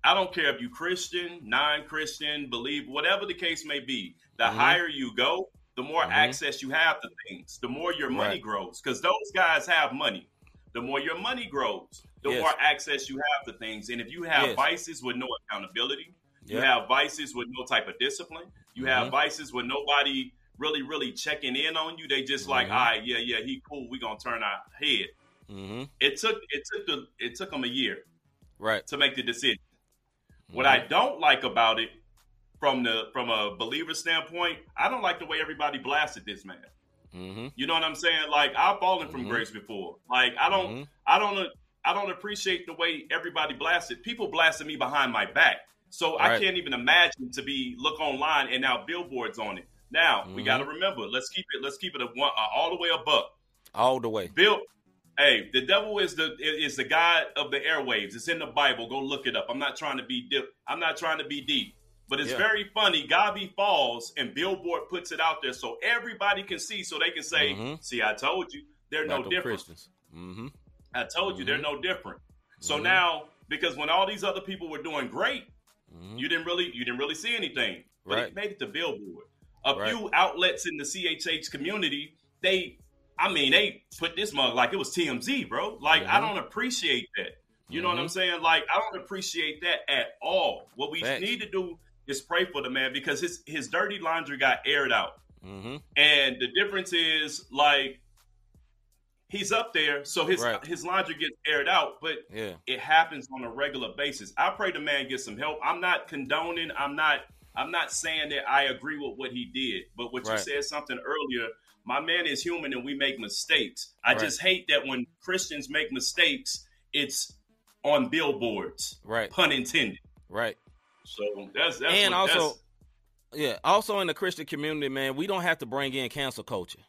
I don't care if you Christian, non-Christian, believe whatever the case may be. The Mhm. higher you go, the more Mhm. access you have to things. The more your money Right. grows, because those guys have money. The more your money grows, the Yes. more access you have to things. And if you have Yes. vices with no accountability, you have vices with no type of discipline. You have Mhm. vices with nobody really, really checking in on you. They just like, Mhm. all right, yeah, yeah, he cool. We gonna turn our head Mm-hmm. it took it took the it took them a year Right. to make the decision. What Mhm. I don't like about it, from the from a believer standpoint, I don't like the way everybody blasted this man. Mm-hmm. You know what I'm saying? Like I've fallen from Mhm. grace before. Like I don't. I don't, I don't appreciate the way everybody blasted. People blasted me behind my back, so I can't even imagine to be look online and now billboards on it. Now we Mhm. got to remember. Let's keep it. Let's keep it a one uh, all the way a buck. All the way. Bill, hey, the devil is the is the god of the airwaves. It's in the Bible. Go look it up. I'm not trying to be deep. I'm not trying to be deep. But it's Yeah. very funny. GAWVI falls and Billboard puts it out there so everybody can see, so they can say, Mhm. "See, I told you, they're no different. Christians. Mm-hmm. I told you, they're Mhm. no different." So Mhm. now, because when all these other people were doing great, Mm-hmm. you didn't really you didn't really see anything. But Right. it made it to Billboard. A Right. few outlets in the CHH community, they I mean, they put this mug like it was TMZ, bro. Like I Mhm. don't appreciate that. You know what I'm Mhm. saying? Like I don't appreciate that at all. What we Facts. need to do is pray for the man because his his dirty laundry got aired out. Mm-hmm. And the difference is like he's up there, so his Right. his laundry gets aired out, but Yeah. it happens on a regular basis. I pray the man get some help. I'm not condoning. I'm not. I'm not saying that I agree with what he did. But what you said something earlier. My man is human and we make mistakes. I Right. just hate that when Christians make mistakes, it's on billboards. Right. Pun intended. Right. So that's that's and what, also, that's- yeah, also in the Christian community, man, we don't have to bring in cancel culture,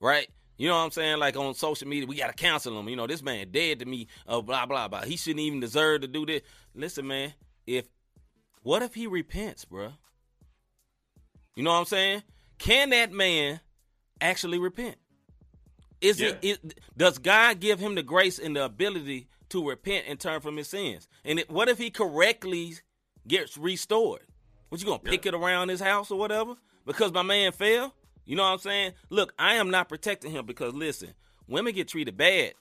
right? You know what I'm saying? Like on social media, we got to cancel him. You know, this man dead to me. Uh, blah blah blah. He shouldn't even deserve to do this. Listen, man. If what if he repents, bruh? You know what I'm saying? Can that man actually repent? Is it, Yeah. it? Does God give him the grace and the ability to repent and turn from his sins? And it, what if he correctly gets restored? What you gonna pick it around his house or whatever? Because my man fell? You know what I'm saying? Look, I am not protecting him because listen, women get treated bad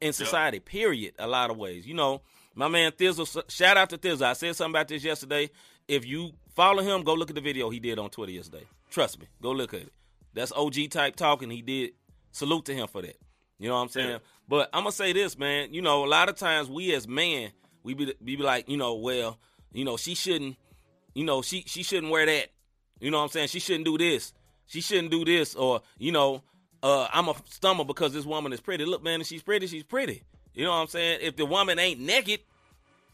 in society, period, a lot of ways. You know, my man Thi'sl, shout out to Thi'sl. I said something about this yesterday. If you follow him, go look at the video he did on Twitter yesterday. Trust me, go look at it. That's OG type talking. He did salute to him for that. You know what I'm saying? Yeah. But I'm gonna say this, man. You know, a lot of times we as men, we be, we be like, you know, well, you know, she shouldn't, you know, she she shouldn't wear that. You know what I'm saying? She shouldn't do this. She shouldn't do this, or you know, uh, I'm a stumble because this woman is pretty. Look, man, if she's pretty, she's pretty. You know what I'm saying? If the woman ain't naked,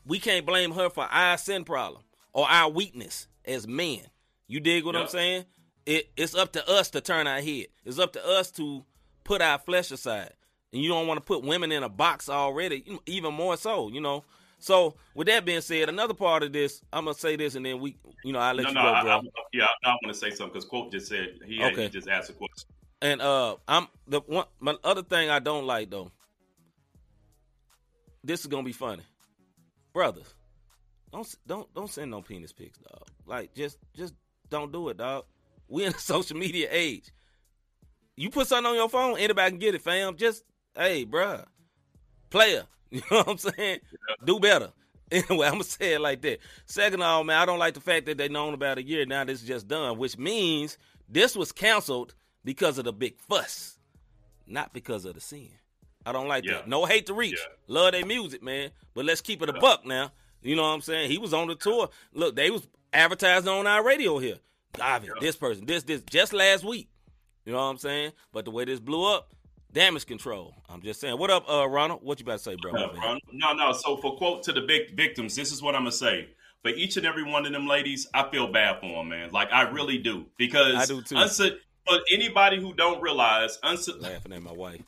we can't blame her for our sin problem or our weakness as men. You dig what I'm saying? It, it's up to us to turn our head. It's up to us to put our flesh aside. And you don't want to put women in a box already, even more so, you know. So with that being said, another part of this, I'm gonna say this, and then we, you know, I'll let no, you no, go, bro. I, yeah, I, want to say something because quote just said he, had, he Okay. just asked a question. And uh I'm the one my other thing I don't like though. This is gonna be funny. Brothers, don't don't don't send no penis pics, dog. Like just just don't do it, dog. We in a social media age. You put something on your phone, anybody can get it, fam. Just hey, bruh. Player. You know what I'm saying? Do better. Anyway, I'm gonna say it like that. Second of all, man, I don't like the fact that they known about a year now. This is just done, which means this was canceled because of the big fuss, not because of the sin. I don't like Yeah. that. No hate to reach. Yeah. Love their music, man. But let's keep it a buck now. You know what I'm saying? He was on the tour. Look, they was advertising on our radio here. Gavin, this person, this, this, just last week. You know what I'm saying? But the way this blew up, damage control. I'm just saying. What up, uh, Ronald? What you about to say, bro? No, no, no. So for quote to the big victims, this is what I'm gonna say. For each and every one of them ladies, I feel bad for them, man. Like I really do because I do too. for anybody who don't realize, unso- Laughing at my wife.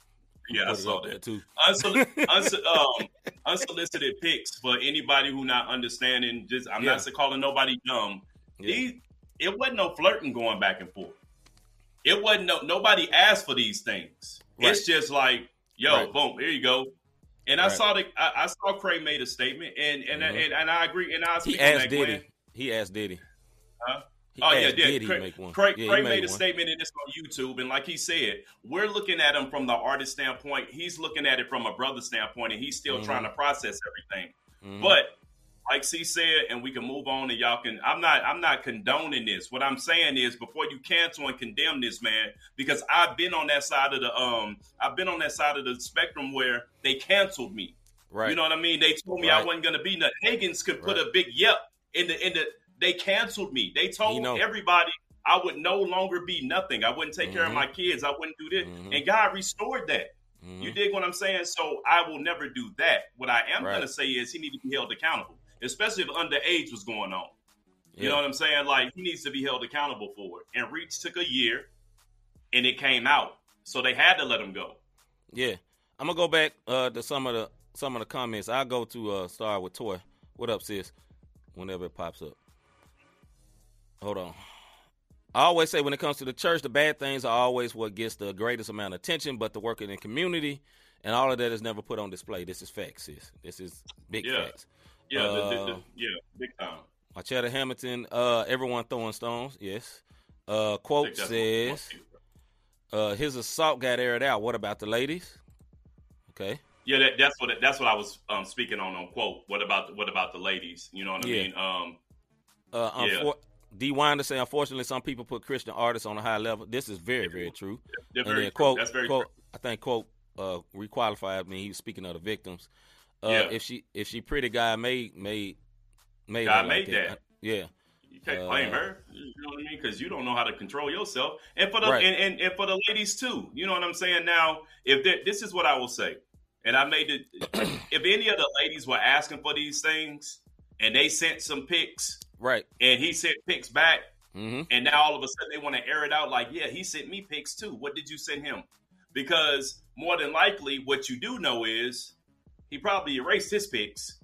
Yeah, I saw that. too. Unsol- unso- um, unsolicited pics for anybody who not understanding. Just I'm Yeah. not calling nobody dumb. Yeah. These, it wasn't no flirting going back and forth. It wasn't no nobody asked for these things. It's just like, yo, Right. boom, here you go. And I Right. saw the I, I saw Craig made a statement, and and, Mhm. and and I agree. And I was He asked Diddy. Glenn. He asked Diddy. Huh? He Oh yeah, yeah. Craig, make one. Craig, Yeah, Craig made, a one. statement in this on YouTube, and like he said, we're looking at him from the artist standpoint. He's looking at it from a brother standpoint, and he's still Mhm. trying to process everything. Mhm. But like C said, and we can move on, and y'all can. I'm not. I'm not condoning this. What I'm saying is, before you cancel and condemn this man, because I've been on that side of the um, I've been on that side of the spectrum where they canceled me. right. You know what I mean? They told me I wasn't going to be nothing. Higgins could put Right. a big yep in the in the they canceled me. They told You know. everybody I would no longer be nothing. I wouldn't take care of Mhm. my kids. I wouldn't do this. Mhm. And God restored that. Mhm. You dig what I'm saying? So I will never do that. What I am Right. going to say is he needs to be held accountable, especially if underage was going on. You know what I'm saying? Like he needs to be held accountable for it. And Reach took a year, and it came out, so they had to let him go. Yeah, I'm gonna go back uh, to some of the some of the comments. I'll go to uh, start with Toy. What up, sis? Whenever it pops up. Hold on. I always say when it comes to the church, the bad things are always what gets the greatest amount of attention, but the work in the community and all of that is never put on display. This is facts, sis. This is big Yeah. facts. Yeah, the, the, the, Uh, yeah, big time. Marchetta Hamilton, uh, everyone throwing stones, yes. Uh, quote think that's what- says, uh, his assault got aired out. What about the ladies? Okay. Yeah, that, that's what that's what I was um, speaking on on quote. What about what about the ladies? You know what I Yeah. mean? Um, Uh, Yeah. unfor- D. Winder say, unfortunately, some people put Christian artists on a high level. This is very, very true. they're and very then quote, That's very quote, true. I think quote uh, requalified me. He was speaking of the victims. Uh, Yeah. If she, if she pretty guy made made made God like made that. Yeah, You can't Uh, blame her. You know what I mean? Because you don't know how to control yourself, and for the Right. and, and, and for the ladies too. You know what I'm saying? Now, if this is what I will say, and I made it. if any of the ladies were asking for these things, and they sent some pics, right. and he sent pics back, hmm and now all of a sudden they want to air it out like, yeah, he sent me pics too. What did you send him? Because more than likely, what you do know is he probably erased his pics.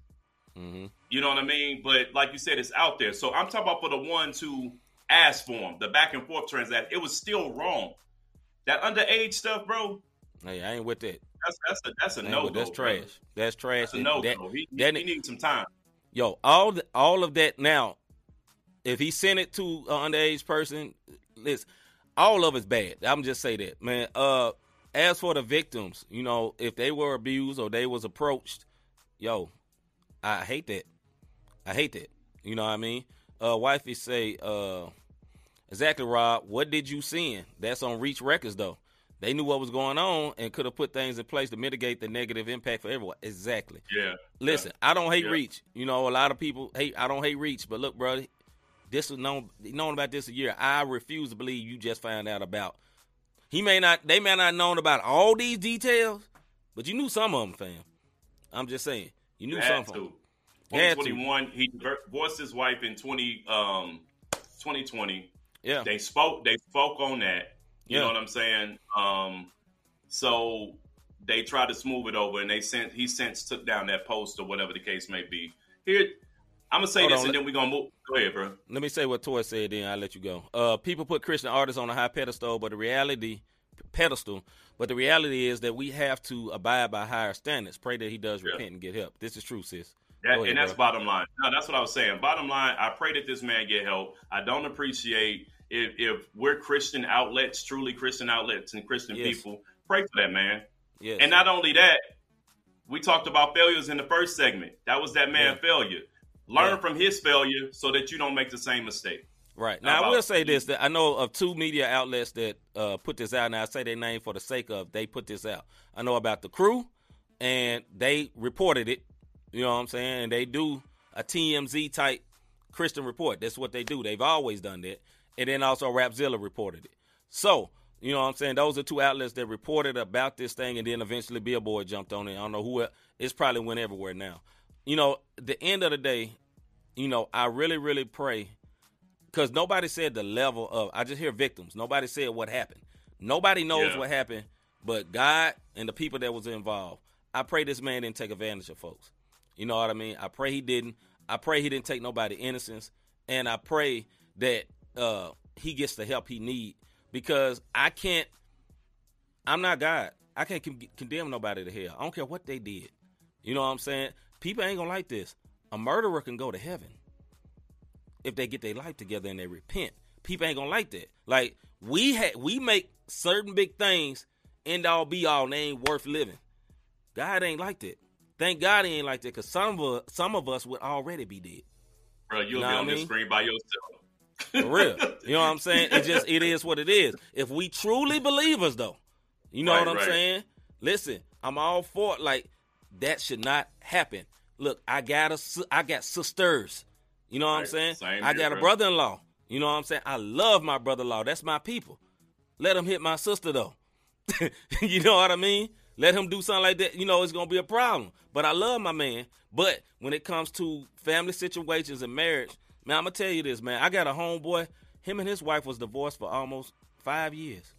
hmm You know what I mean? But like you said, it's out there. So I'm talking about for the ones who asked for him, the back and forth transaction. It was still wrong. That underage stuff, bro. Hey, I ain't with that. That's that's a that's a no with- That's trash. That's trash. That's a no that- He, he, that- he needs some time. yo, all the, all of that now. If he sent it to an underage person, listen, all of it's bad. I'm just say that, man. Uh, as for the victims, you know, if they were abused or they was approached, yo, I hate that. I hate that. You know what I mean? Uh, wifey say, uh, exactly, Rob. What did you send? That's on Reach Records though. They knew what was going on and could have put things in place to mitigate the negative impact for everyone. Exactly. Yeah. Listen, I don't hate Yeah. Reach. You know, a lot of people hate. I don't hate Reach, but look, brother, this was known known about this a year. I refuse to believe you just found out about. He may not. They may not known about all these details, but you knew some of them, fam. I'm just saying, you knew some of them. to. You had to. 2021, he divorced his wife in 20 um 2020. Yeah, They spoke. They spoke on that. You Yeah. know what I'm saying? Um, so they tried to smooth it over, and they sent. He since took down that post or whatever the case may be. Here, I'm gonna say Hold this, on, and let- then we're gonna move. Go ahead, bro. Let me say what Toy said. Then I'll let you go. Uh, people put Christian artists on a high pedestal, but the reality pedestal. But the reality is that we have to abide by higher standards. Pray that he does Yeah. repent and get help. This is true, sis. That, ahead, and that's bro. bottom line. No, that's what I was saying. Bottom line, I pray that this man get help. I don't appreciate if, if we're Christian outlets, truly Christian outlets and Christian Yes. people. Pray for that man. Yes. And not only that, we talked about failures in the first segment. That was that man Yeah. failure. Learn Yeah. from his failure so that you don't make the same mistake. Right. Now, I will say this that I know of two media outlets that uh, put this out. Now, I say their name for the sake of they put this out. I know about the crew, and they reported it. You know what I'm saying? And they do a TMZ type Christian report. That's what they do. They've always done that. And then also Rapzilla reported it. So, you know what I'm saying? Those are two outlets that reported about this thing, and then eventually Billboard jumped on it. I don't know who. It's probably went everywhere now. You know, the end of the day, you know, I really, really pray because nobody said the level of. I just hear victims. Nobody said what happened. Nobody knows Yeah. what happened, but God and the people that was involved. I pray this man didn't take advantage of folks. You know what I mean? I pray he didn't. I pray he didn't take nobody innocence, and I pray that uh, he gets the help he need because I can't. I'm not God. I can't con- condemn nobody to hell. I don't care what they did. You know what I'm saying? People ain't gonna like this. A murderer can go to heaven if they get their life together and they repent. People ain't gonna like that. Like we had, we make certain big things end all be all, and they ain't worth living. God ain't like that. Thank God he ain't like that, cause some of us, some of us would already be dead. Bro, you'll Know be on this screen by yourself. For real. You know what I'm saying? It just it is what it is. If we truly believers though, you know Right, what I'm right. saying? Listen, I'm all for it. Like that should not happen. Look, I got a, I got sisters. You know what I'm saying? Same I here, got a bro. brother-in-law. You know what I'm saying? I love my brother-in-law. That's my people. Let him hit my sister though. you know what I mean? Let him do something like that. You know, it's gonna be a problem. But I love my man. But when it comes to family situations and marriage, man, I'm gonna tell you this, man. I got a homeboy. Him and his wife was divorced for almost five years.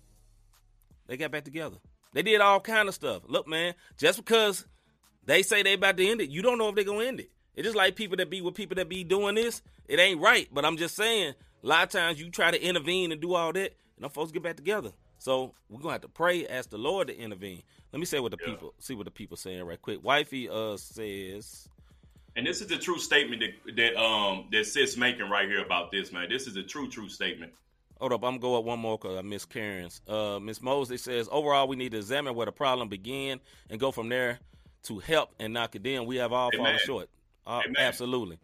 They got back together. They did all kind of stuff. Look, man, just because they say they about to end it, you don't know if they gonna end it. It's just like people that be with people that be doing this. It ain't right. But I'm just saying, a lot of times you try to intervene and do all that, and them folks get back together. So we're gonna have to pray, ask the Lord to intervene. Let me say what the Yeah. people see what the people saying right quick. Wifey uh says And this is the true statement that that um that Sis making right here about this, man. This is a true, true statement. Hold up, I'm gonna go up one more because I miss Karen's. Uh, Miss Mosley says overall we need to examine where the problem began and go from there to help and not condemn. We have all fallen short. Uh, absolutely.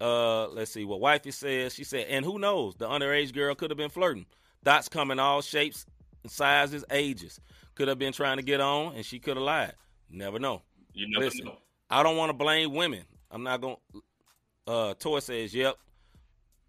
Uh, let's see what wifey says. She said, and who knows? The underage girl could have been flirting. Thoughts come in all shapes and sizes, ages. Could have been trying to get on, and she could have lied. Never know. You never Listen, know. I don't want to blame women. I'm not going. to Uh, Toy says, "Yep."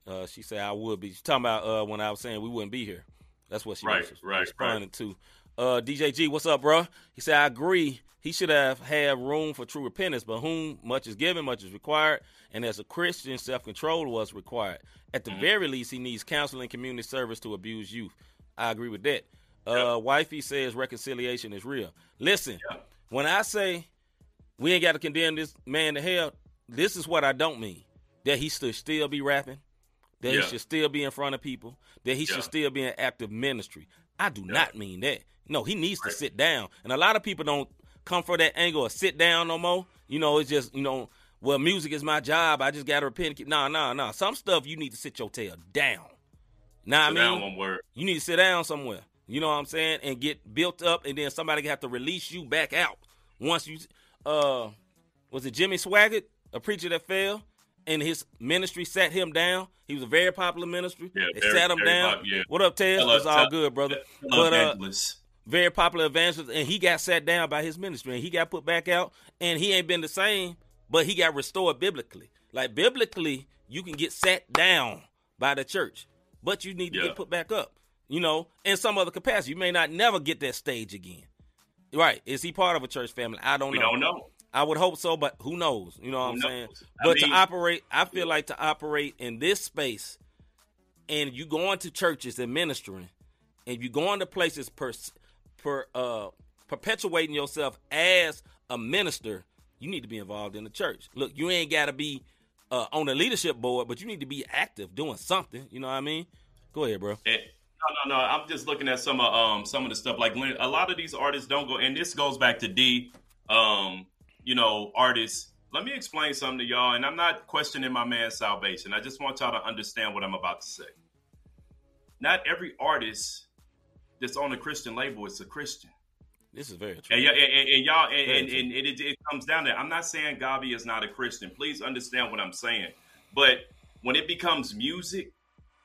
Uh, she said, "I would be." She's talking about uh, when I was saying we wouldn't be here. That's what she Right, was right, responding to. Uh, DJG, what's up, bro? He said, "I agree. He should have had room for true repentance, but whom much is given, much is required, and as a Christian, self control was required. At Mm-hmm. the very least, he needs counseling, community service to abuse youth. I agree with that. Uh, Wifey says reconciliation is real. Listen, Yeah. when I say we ain't got to condemn this man to hell. This is what I don't mean. That he should still be rapping. That Yeah. he should still be in front of people. That he Yeah. should still be in active ministry. I do Yeah. not mean that. No, he needs Right. to sit down. And a lot of people don't come for that angle or sit down no more. You know, it's just, you know, well, music is my job. I just got to repent. Nah, nah, nah. Some stuff you need to sit your tail down. Nah, I mean, now one word. you need to sit down somewhere. You know what I'm saying? And get built up, and then somebody have to release you back out. Once you, uh, was it Jimmy Swaggart, a preacher that fell, and his ministry sat him down? He was a very popular ministry. Yeah, they very- sat him down. pop- yeah. What up, Ted? Hello, It's all tell- good, brother. Hello, But uh, very popular evangelist, and he got sat down by his ministry, and he got put back out, and he ain't been the same, but he got restored biblically. Like biblically, you can get sat down by the church, but you need to Yeah. get put back up. You know, in some other capacity, you may not never get that stage again. Right? Is he part of a church family? I don't we know. We don't know. I would hope so, but who knows? You know what Who I'm saying? knows? I But mean- to operate, I feel like to operate in this space, and you going to churches and ministering, and you going to places per, per uh, perpetuating yourself as a minister, you need to be involved in the church. Look, you ain't got to be uh, on the leadership board, but you need to be active doing something. You know what I mean? Go ahead, bro. Eh, No, no, no. I'm just looking at some of um some of the stuff. Like a lot of these artists don't go, and this goes back to D. Um, you know, artists. Let me explain something to y'all, and I'm not questioning my man's salvation. I just want y'all to understand what I'm about to say. Not every artist that's on a Christian label is a Christian. This is very true. And, y- and, and y'all, and, and, and it, it comes down to I'm not saying GAWVI is not a Christian. Please understand what I'm saying. But when it becomes music,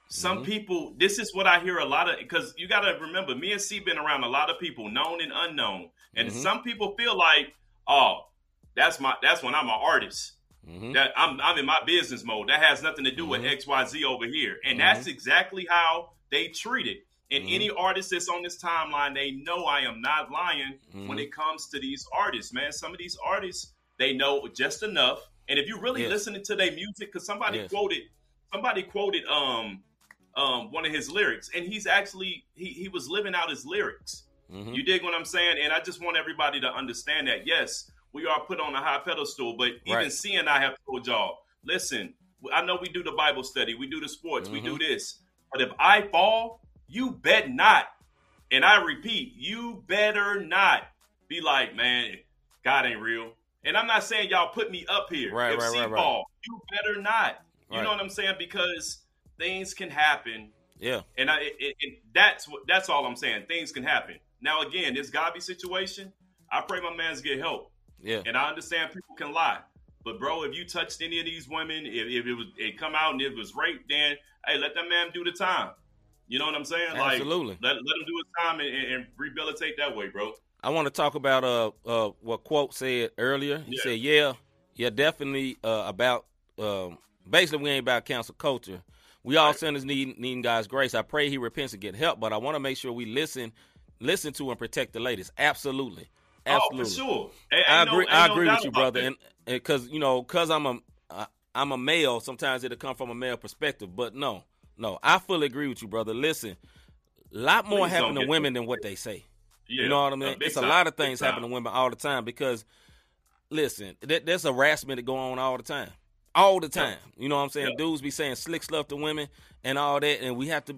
some Mm-hmm. people, this is what I hear a lot of, because you got to remember, me and C been around a lot of people, known and unknown. And Mhm. some people feel like, oh, that's my, that's when I'm an artist. Mhm. That I'm, I'm in my business mode. That has nothing to do with Mhm. X, Y, Z over here. And Mhm. that's exactly how they treat it. And Mhm. any artist that's on this timeline, they know I am not lying when Mhm. it comes to these artists, man. Some of these artists, they know just enough. And if you really Yes. listening to their music, because somebody Yes. quoted, somebody quoted um um one of his lyrics, and he's actually he he was living out his lyrics. Mhm. You dig what I'm saying? And I just want everybody to understand that yes, we are put on a high pedestal, but even Right. C and I have told y'all, listen, I know we do the Bible study, we do the sports, we do Mhm. this, but if I fall, you bet not. And I repeat, you better not be like, man, God ain't real. And I'm not saying y'all put me up here. Right, if right, C right, fall, you better not. You know what I'm saying? Because things can happen Yeah. and I, it, it, it- that's what that's all I'm saying. Things can happen. Now again, this GAWVI situation, I pray my man's get help, Yeah. and I understand people can lie. But bro, if you touched any of these women, if, if it was it come out and it was rape, then hey, let that man do the time. You know what I'm saying? Absolutely. Like let, let him do his time and, and, rehabilitate that way, bro. I want to talk about uh uh what quote said earlier. He Yeah. said, "Yeah, yeah, definitely uh, about um, basically we ain't about cancel culture. We all sinners need needing God's grace. I pray he repents and get help, but I want to make sure we listen, listen to and protect the ladies. Absolutely, absolutely. Oh, for sure. Ain't- I no- agree. ain't I agree doubt with you, brother, that. and because you know, because I'm a I- I'm a male. Sometimes it'll come from a male perspective, but no, no, I fully agree with you, brother. Listen, a lot more Please happen to women than what they say. Yeah, you know what I mean? It's a lot of things happen to women all the time because, listen, there, there's harassment that go on all the time, all the time. You know what I'm saying? Yeah. Dudes be saying slick stuff to women and all that, and we have to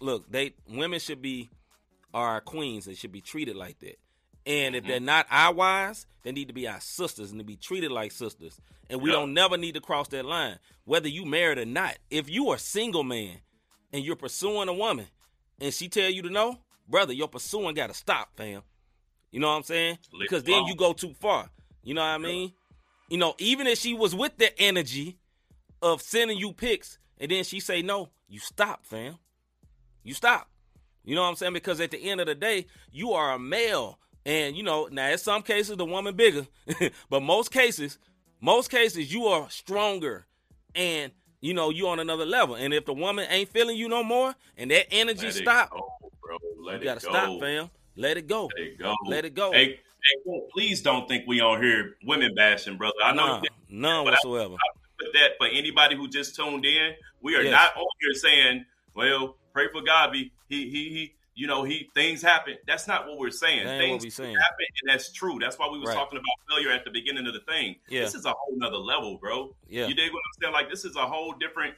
look. They women should be our queens. They should be treated like that. And Mm-hmm. if they're not our wives, they need to be our sisters and to be treated like sisters. And we Yeah. don't never need to cross that line, whether you married or not. If you are a single man and you're pursuing a woman, and she tell you to no, brother, your pursuing got to stop, fam. You know what I'm saying? Because then you go too far. You know what I mean? You know, even if she was with the energy of sending you pics, and then she say no, you stop, fam. You stop. You know what I'm saying? Because at the end of the day, you are a male. And you know, now in some cases the woman bigger, but most cases, most cases you are stronger and you know, you on another level. And if the woman ain't feeling you no more and that energy Let stop, go, bro. Let you gotta go. stop, fam. Let it go. Let it go. Let it go. Hey, hey, please don't think we on here women bashing, brother. I know Nah, that- none I- whatsoever. but that for anybody who just tuned in, we are Yes. not on here saying, "Well, pray for GAWVI." He, he, he. You know, he things happen. That's not what we're saying. That things we saying. happen, and that's true. That's why we was Right. talking about failure at the beginning of the thing. Yeah. This is a whole nother level, bro. Yeah. You dig what I'm saying? Like this is a whole different.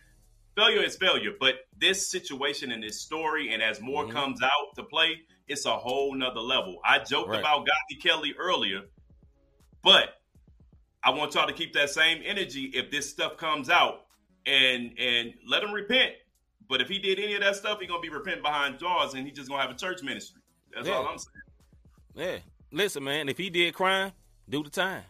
Failure is failure, but this situation and this story, and as more Mhm. comes out to play, it's a whole nother level. I joked Right. about Gotti Kelly earlier, but I want y'all to keep that same energy if this stuff comes out and and let him repent. But if he did any of that stuff, he gonna be repenting behind doors and he just gonna have a church ministry. That's Yeah. all I'm saying. Yeah. Listen, man, if he did crime, do the time.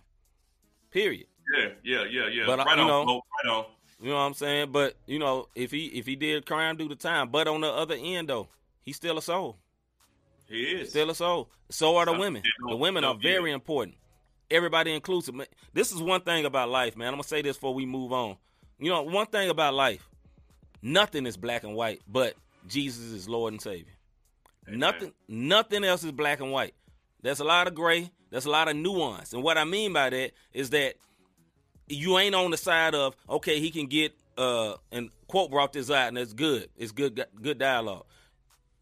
Period. Yeah, yeah, yeah, yeah. But, uh, right you on, know- Flo, right on. You know what I'm saying? But you know, if he if he did crime, do the time. But on the other end, though, he's still a soul. He is. Still a soul. So are the women. The women are very important. Everybody inclusive. This is one thing about life, man. I'm gonna say this before we move on. You know, one thing about life, nothing is black and white, but Jesus is Lord and Savior. Amen. Nothing, nothing else is black and white. There's a lot of gray. There's a lot of nuance, and what I mean by that is that you ain't on the side of okay, he can get uh and quote brought this out, and it's good. It's good, good dialogue.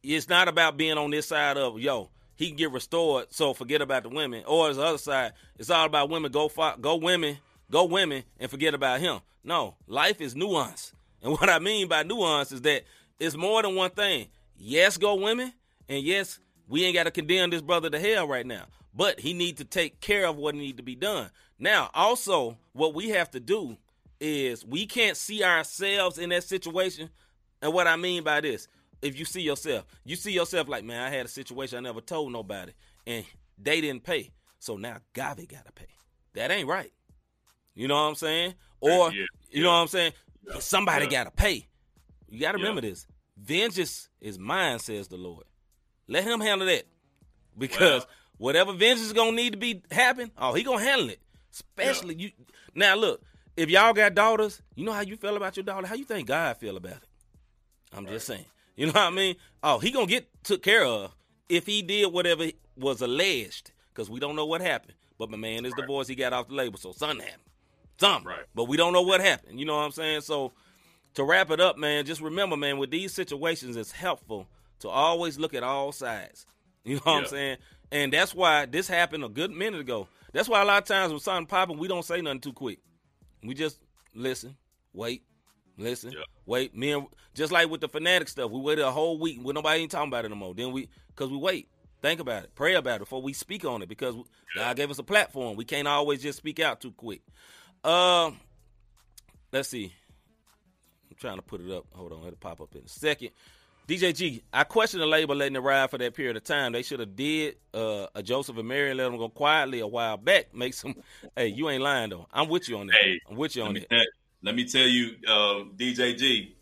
It's not about being on this side of yo, he can get restored, so forget about the women. Or it's the other side. It's all about women. Go fi- go women, go women, and forget about him. No, life is nuance, and what I mean by nuance is that it's more than one thing. Yes, go women, and yes, we ain't got to condemn this brother to hell right now. But he need to take care of what need to be done. Now, also, what we have to do is we can't see ourselves in that situation. And what I mean by this, if you see yourself, you see yourself like, man, I had a situation I never told nobody, and they didn't pay. So now GAWVI got to pay. That ain't right. You know what I'm saying? Or, Yeah, you know what I'm saying? Yeah, Somebody yeah. got to pay. You got to Yeah. remember this. Vengeance is mine, says the Lord. Let him handle that. Because whatever vengeance is gonna need to be happen, oh, he gonna handle it. Especially you. Now look, if y'all got daughters, you know how you feel about your daughter. How you think God feel about it? I'm just saying. You know what I mean? Oh, he gonna get took care of if he did whatever was alleged, because we don't know what happened. But my man is Right. divorced. He got off the label, so something happened. Something. Right. But we don't know what happened. You know what I'm saying? So to wrap it up, man, just remember, man, with these situations, it's helpful to always look at all sides. You know what I'm saying? And that's why this happened a good minute ago. That's why a lot of times when something popping, we don't say nothing too quick. We just listen, wait, listen, Yeah. wait. Me and just like with the fanatic stuff, we waited a whole week with nobody ain't talking about it no more. Then we, cause we wait, think about it, pray about it before we speak on it, because God gave us a platform. We can't always just speak out too quick. Um, let's see. I'm trying to put it up. Hold on, it'll pop up in a second. DJG, I question the label letting it ride for that period of time. They should have did uh, a Joseph and Mary and let them go quietly a while back. Make some. hey, you ain't lying though. I'm with you on that. Hey, I'm with you on that. tell, let me tell you, um, DJ G,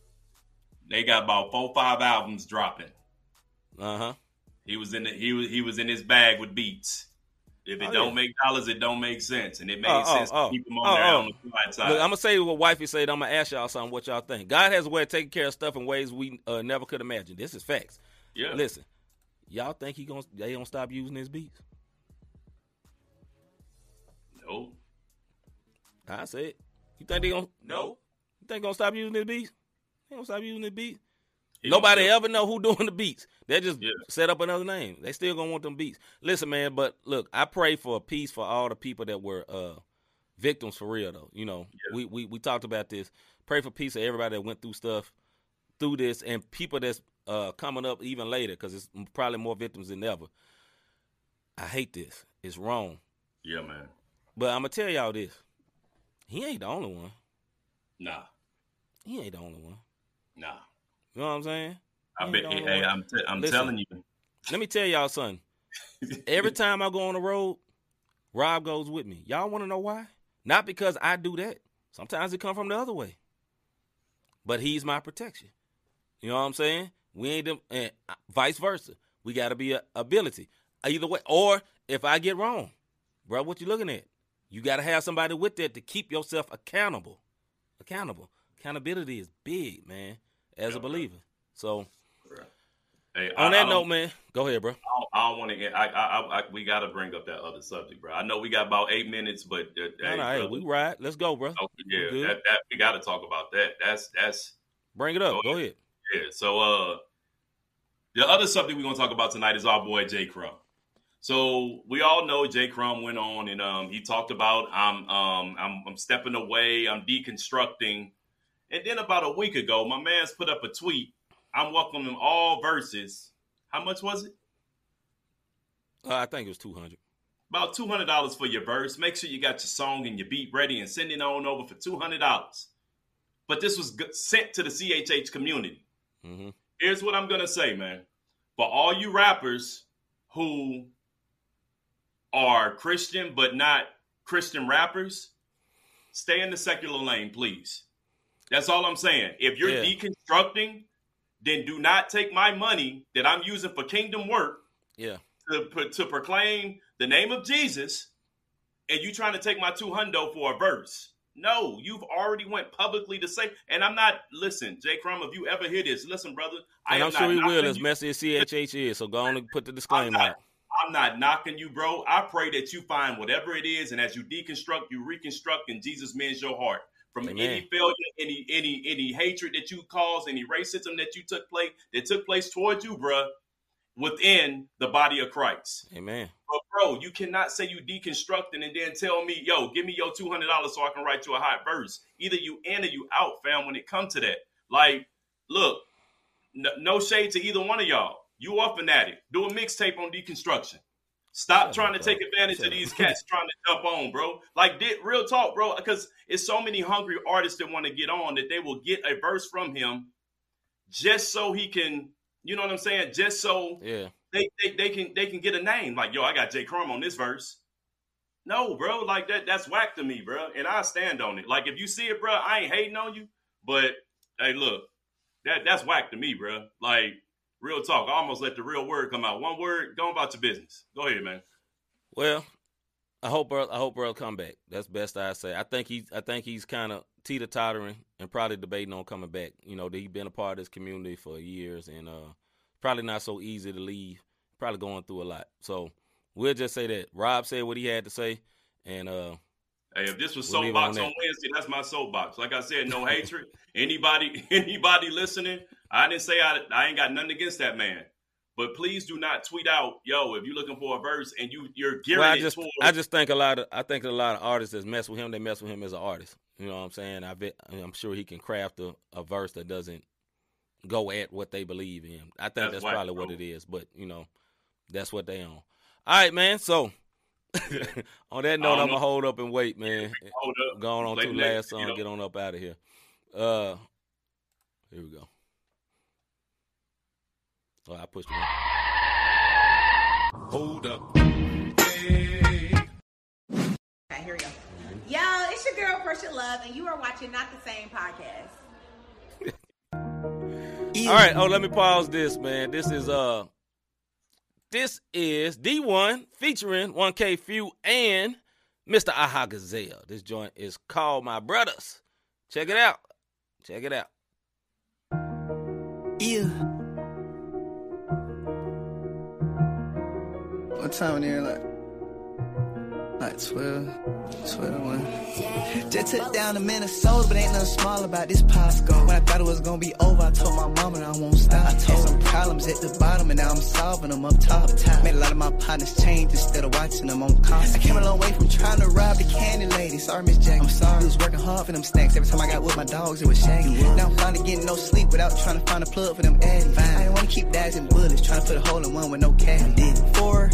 they got about four, five albums dropping. Uh huh. He was in the, he was he was in his bag with beats. If it Oh, don't yeah. make dollars, it don't make sense, and it made Oh, oh, sense oh. to keep them on Oh, there oh. on the quiet side. Look, I'm gonna say what wifey said. I'm gonna ask y'all something. What y'all think? God has a way of taking care of stuff in ways we uh, never could imagine. This is facts. yeah, Listen, y'all think he gonna they gonna stop using his beats? no, I said, you think they gonna no. you think gonna stop using his beats? They gonna stop using his beats? Nobody ever know who doing the beats. They just Yeah. set up another name. They still gonna want them beats. Listen, man, but look, I pray for peace for all the people that were uh victims for real though. You know, Yeah. we, we we talked about this. Pray for peace for everybody that went through stuff through this and people that's uh coming up even later because it's probably more victims than ever. I hate this. It's wrong. Yeah, man. But I'm gonna tell y'all this. He ain't the only one. Nah, He ain't the only one. nah. You know what I'm saying? I bet. Hey, one. I'm t- I'm Listen. telling you. Let me tell y'all something. Every time I go on the road, Rob goes with me. Y'all want to know why? Not because I do that. Sometimes it come from the other way. But he's my protection. You know what I'm saying? We ain't them, and vice versa. We got to be a ability either way. Or if I get wrong, bro, what you looking at? You got to have somebody with that to keep yourself accountable. Accountable. Accountability is big, man, as a believer. So Hey, on I- that I note, man, go ahead, bro. I don't, don't want to get. I, I, I, we got to bring up that other subject, bro. I know we got about eight minutes, but uh, No, hey, no, hey, we ride. Let's go, bro. oh, yeah, that, that we got to talk about that. That's that's Bring it up. Go Go ahead. yeah. So, uh, the other subject we're gonna talk about tonight is our boy Jay Crumb. So we all know Jay Crumb went on and um, he talked about I'm um I'm, I'm stepping away, I'm deconstructing, and then about a week ago, my man's put up a tweet. I'm welcoming all verses. How much was it? Uh, I think it was two hundred. about two hundred dollars for your verse. Make sure you got your song and your beat ready and send it on over for two hundred dollars. But this was sent to the CHH community. Mm-hmm. Here's what I'm gonna say, man. For all you rappers who are Christian but not Christian rappers, stay in the secular lane, please. That's all I'm saying. If you're Yeah. deconstructing, then do not take my money that I'm using for kingdom work Yeah. to to proclaim the name of Jesus, and you trying to take my two hundo for a verse. No, you've already went publicly to say, and I'm not. Listen, Jay Crumb, if you ever hear this, listen, brother. I And am I'm sure not he will as you. messy as CHH is. So go on and put the I'm disclaimer out. I'm not knocking you, bro. I pray that you find whatever it is, and as you deconstruct, you reconstruct, and Jesus mends your heart from Amen. any failure, any any any hatred that you caused, any racism that you took place that took place towards you, bruh, within the body of Christ. Amen. But bro, you cannot say you deconstructing and then tell me, yo, give me your two hundred dollars so I can write you a hot verse. Either you in or you out, fam. When it comes to that, like, look, no, no shade to either one of y'all. You are fanatic. Do a mixtape on deconstruction. Stop Shut trying to take advantage Shut of these cats trying to jump on, bro. Like, did real talk, bro? Because it's so many hungry artists that want to get on that they will get a verse from him just so he can, you know what I'm saying? Just so Yeah. they, they they can they can get a name like yo I got J Crum on this verse. No, bro, like that that's whack to me, bro, and I stand on it. Like if you see it, bro, I ain't hating on you, but hey, look, that that's whack to me, bro. Like real talk, I almost let the real word come out. One word, go about your business. Go ahead, man. Well, I hope Earl, I hope Earl come back. That's best I say. I think he's I think he's kind of teeter tottering and probably debating on coming back. You know, he's been a part of this community for years and uh probably not so easy to leave. Probably going through a lot. So we'll just say that Rob said what he had to say, and uh Hey, if this was We'll it on on. Wednesday, that's my soapbox. Like I said, no hatred. Anybody, anybody listening, I didn't say I, I ain't got nothing against that man. But please do not tweet out, yo, if you're looking for a verse and you you're gearing well, I it just towards I just think a lot of I think a lot of artists that mess with him, they mess with him as an artist. You know what I'm saying? I bet I'm sure he can craft a, a verse that doesn't go at what they believe in. I think That's that's, probably what it is. But you know, that's what they on. All right, man. So on that note, I'm gonna hold up and wait, man. hold up. Going on Play to the the next, last song, get on up out of here. Uh, here we go. Oh, I pushed one. Hold up. Hey. Okay, here we go. Yo, it's your girl, Pressure Love, and you are watching Not the Same Podcast. All right. Oh, let me pause this, man. This is uh This is D1 featuring 1K Phew and Mr. Aha Gazelle. This joint is called My Brothers. Check it out. Check it out. Yeah. What time in year? Like, like 12, 12, 1. Just took down to Minnesota, but ain't nothing small about this Posco. When I thought it was gonna be over, I told my mama that I won't stop. I told some problems at the bottom, and now I'm solving them up top. Made a lot of my partners change instead of watching them on cost. I came a long way from trying to rob the candy lady. Sorry, Miss Jack. I'm sorry. I was working hard for them snacks. Every time I got with my dogs, it was shaggy. Now I'm finally getting no sleep without trying to find a plug for them addies. I ain't wanna keep dodging bullets, trying to put a hole in one with no caddy. Four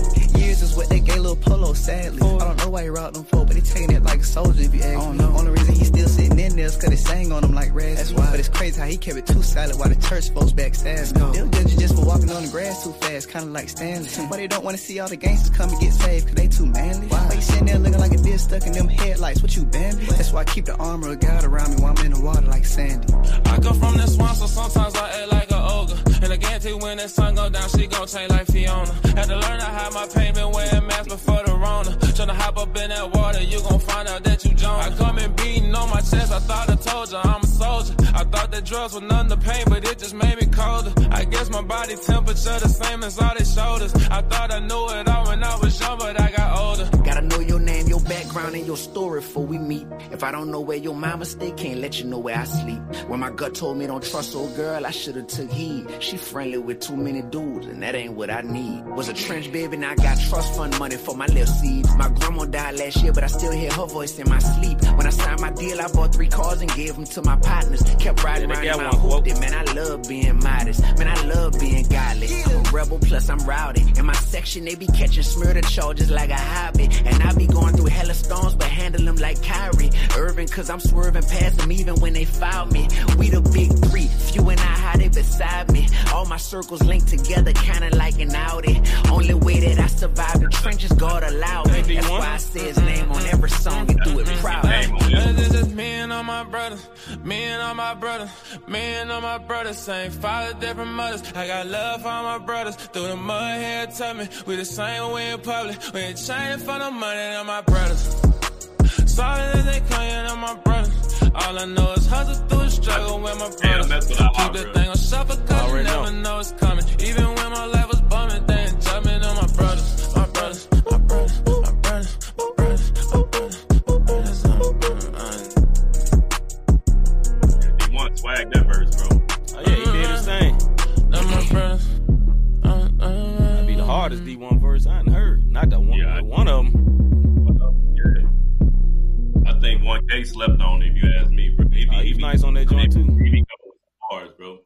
years is what they gave little Polo, sadly. I don't know why he robbed them for, but he taking it like a soldier if you ask me. Only reason he still sitting in there is cause they sang on him like Raz. That's why. But it's crazy how he kept it too silent while the church folks backstab. Them judges just for walking on the grass too fast, kinda like Stanley. Hmm. But they don't wanna see all the gangsters come and get saved, cause they too manly. Why why you sitting there looking like a deer stuck in them headlights? What you Bambi? That's why I keep the armor of God around me while I'm in the water like Sandy. I come from the swamp, so sometimes I act like a ogre. And I guarantee when the sun go down, she gon' change like Fiona. Had to learn to hide my pain, been wearing masks before the Rona. Tryna hop up in that water, you gon' find out that you Jonah. I come in beating on my chest, I thought I told you I'm a soldier. I thought that drugs were none the pain, but it just made me colder. I guess my body temperature the same as all their shoulders. I thought I knew it all when I was young, but I got older. Gotta know your name, your background, and your story before we meet. If I don't know where your mama stay, can't let you know where I sleep. When my gut told me don't trust old girl, I should've took heed. She friendly with too many dudes, and that ain't what I need. Was a trench baby, now I got trust fund money for my little seeds. My grandma died last year, but I still hear her voice in my sleep. When I signed my deal, I bought three cars and gave them to my partners. Kept riding Yeah, they around in my one, hooped quote. it, man. I love being modest. Man, I love being godly. I'm a rebel, plus I'm rowdy. In my section, they be catching murder charges like a hobby. And I be going through hella storms, but handle them like Kyrie. Irving, cause I'm swerving past them even when they foul me. We the big three, few and I how they beside me. All my circles linked together, kinda like an Audi. Only way that I survive the trenches, God allow me. Hey, That's D1. why I say his name on every song and do it proud. Name this. This is me and all my brothers, me and all my brothers, me and all my brothers, same father, different mothers. I got love for all my brothers, through the mud here, tell me we the same way in public. We ain't trying for no money, they're my brothers. Sorry that they claiming I'm my brothers. All I know is hustle through the struggle with my Yeah, brothers. that's what I Keep the thing on shuffle cause you never know. know it's coming. Even when my life was bumming, they ain't jumping on. My brothers, swag that verse, bro. Oh, yeah, he did his thing. They're my brothers. Uh, uh, That'd be the hardest D1 verse I done heard. Not the one, Yeah. one of them. Yeah. I think one K slept on if you ask me, bro. He be, Oh, he he's be- nice on that joint, too. He be going bars, bro.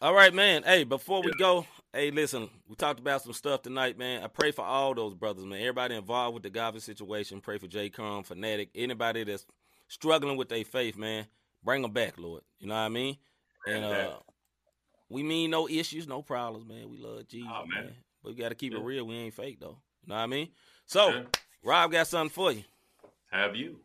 All right, man. Hey, before we go, hey, listen, we talked about some stuff tonight, man. I pray for all those brothers, man. Everybody involved with the GAWVI situation. Pray for J. Crum, Fanatic, anybody that's struggling with their faith, man. Bring them back, Lord. You know what I mean? And uh, we mean no issues, no problems, man. We love Jesus, Oh, man. man. But we got to keep it real. We ain't fake, though. You know what I mean? So, Yeah. Rob got something for you. Have you?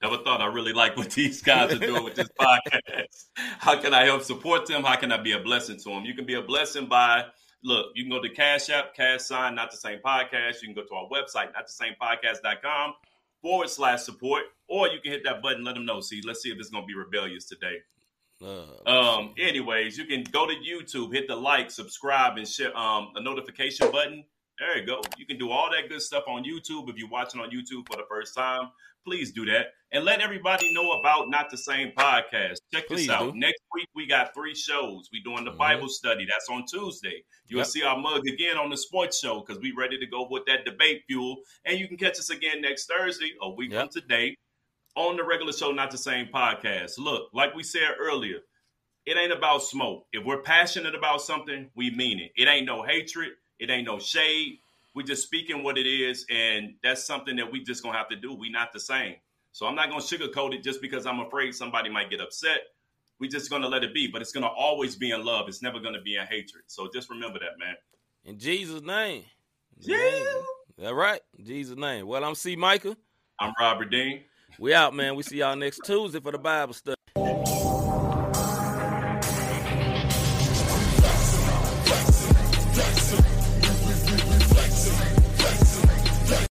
Never thought I really like what these guys are doing with this podcast. How can I help support them? How can I be a blessing to them? You can be a blessing by look, you can go to Cash App, Cash Sign, not the same podcast. You can go to our website, not the same podcast.com forward slash support, or you can hit that button, let them know. See, let's see if it's gonna be rebellious today. Uh, Um, anyways, you can go to YouTube, hit the like, subscribe, and share um a notification button. There you go. You can do all that good stuff on YouTube. If you're watching on YouTube for the first time, please do that. And let everybody know about Not the Same Podcast. Check this out. do. Next week we got three shows. We doing the Mhm. Bible study. That's on Tuesday. You'll Yep. see our mug again on the sports show because we're ready to go with that debate fuel. And you can catch us again next Thursday, a week Yep. from today, on the regular show, Not the Same Podcast. Look, like we said earlier, it ain't about smoke. If we're passionate about something, we mean it. It ain't no hatred. It ain't no shade. We just speaking what it is, and that's something that we just gonna have to do. We not the same. So I'm not gonna sugarcoat it just because I'm afraid somebody might get upset. We just gonna let it be, but it's gonna always be in love. It's never gonna be in hatred. So just remember that, man. in Jesus' name. Yeah. All right. In Jesus' name. Well, I'm C. Micah. I'm Robert Dean. We out, man. We see y'all next Tuesday for the Bible study.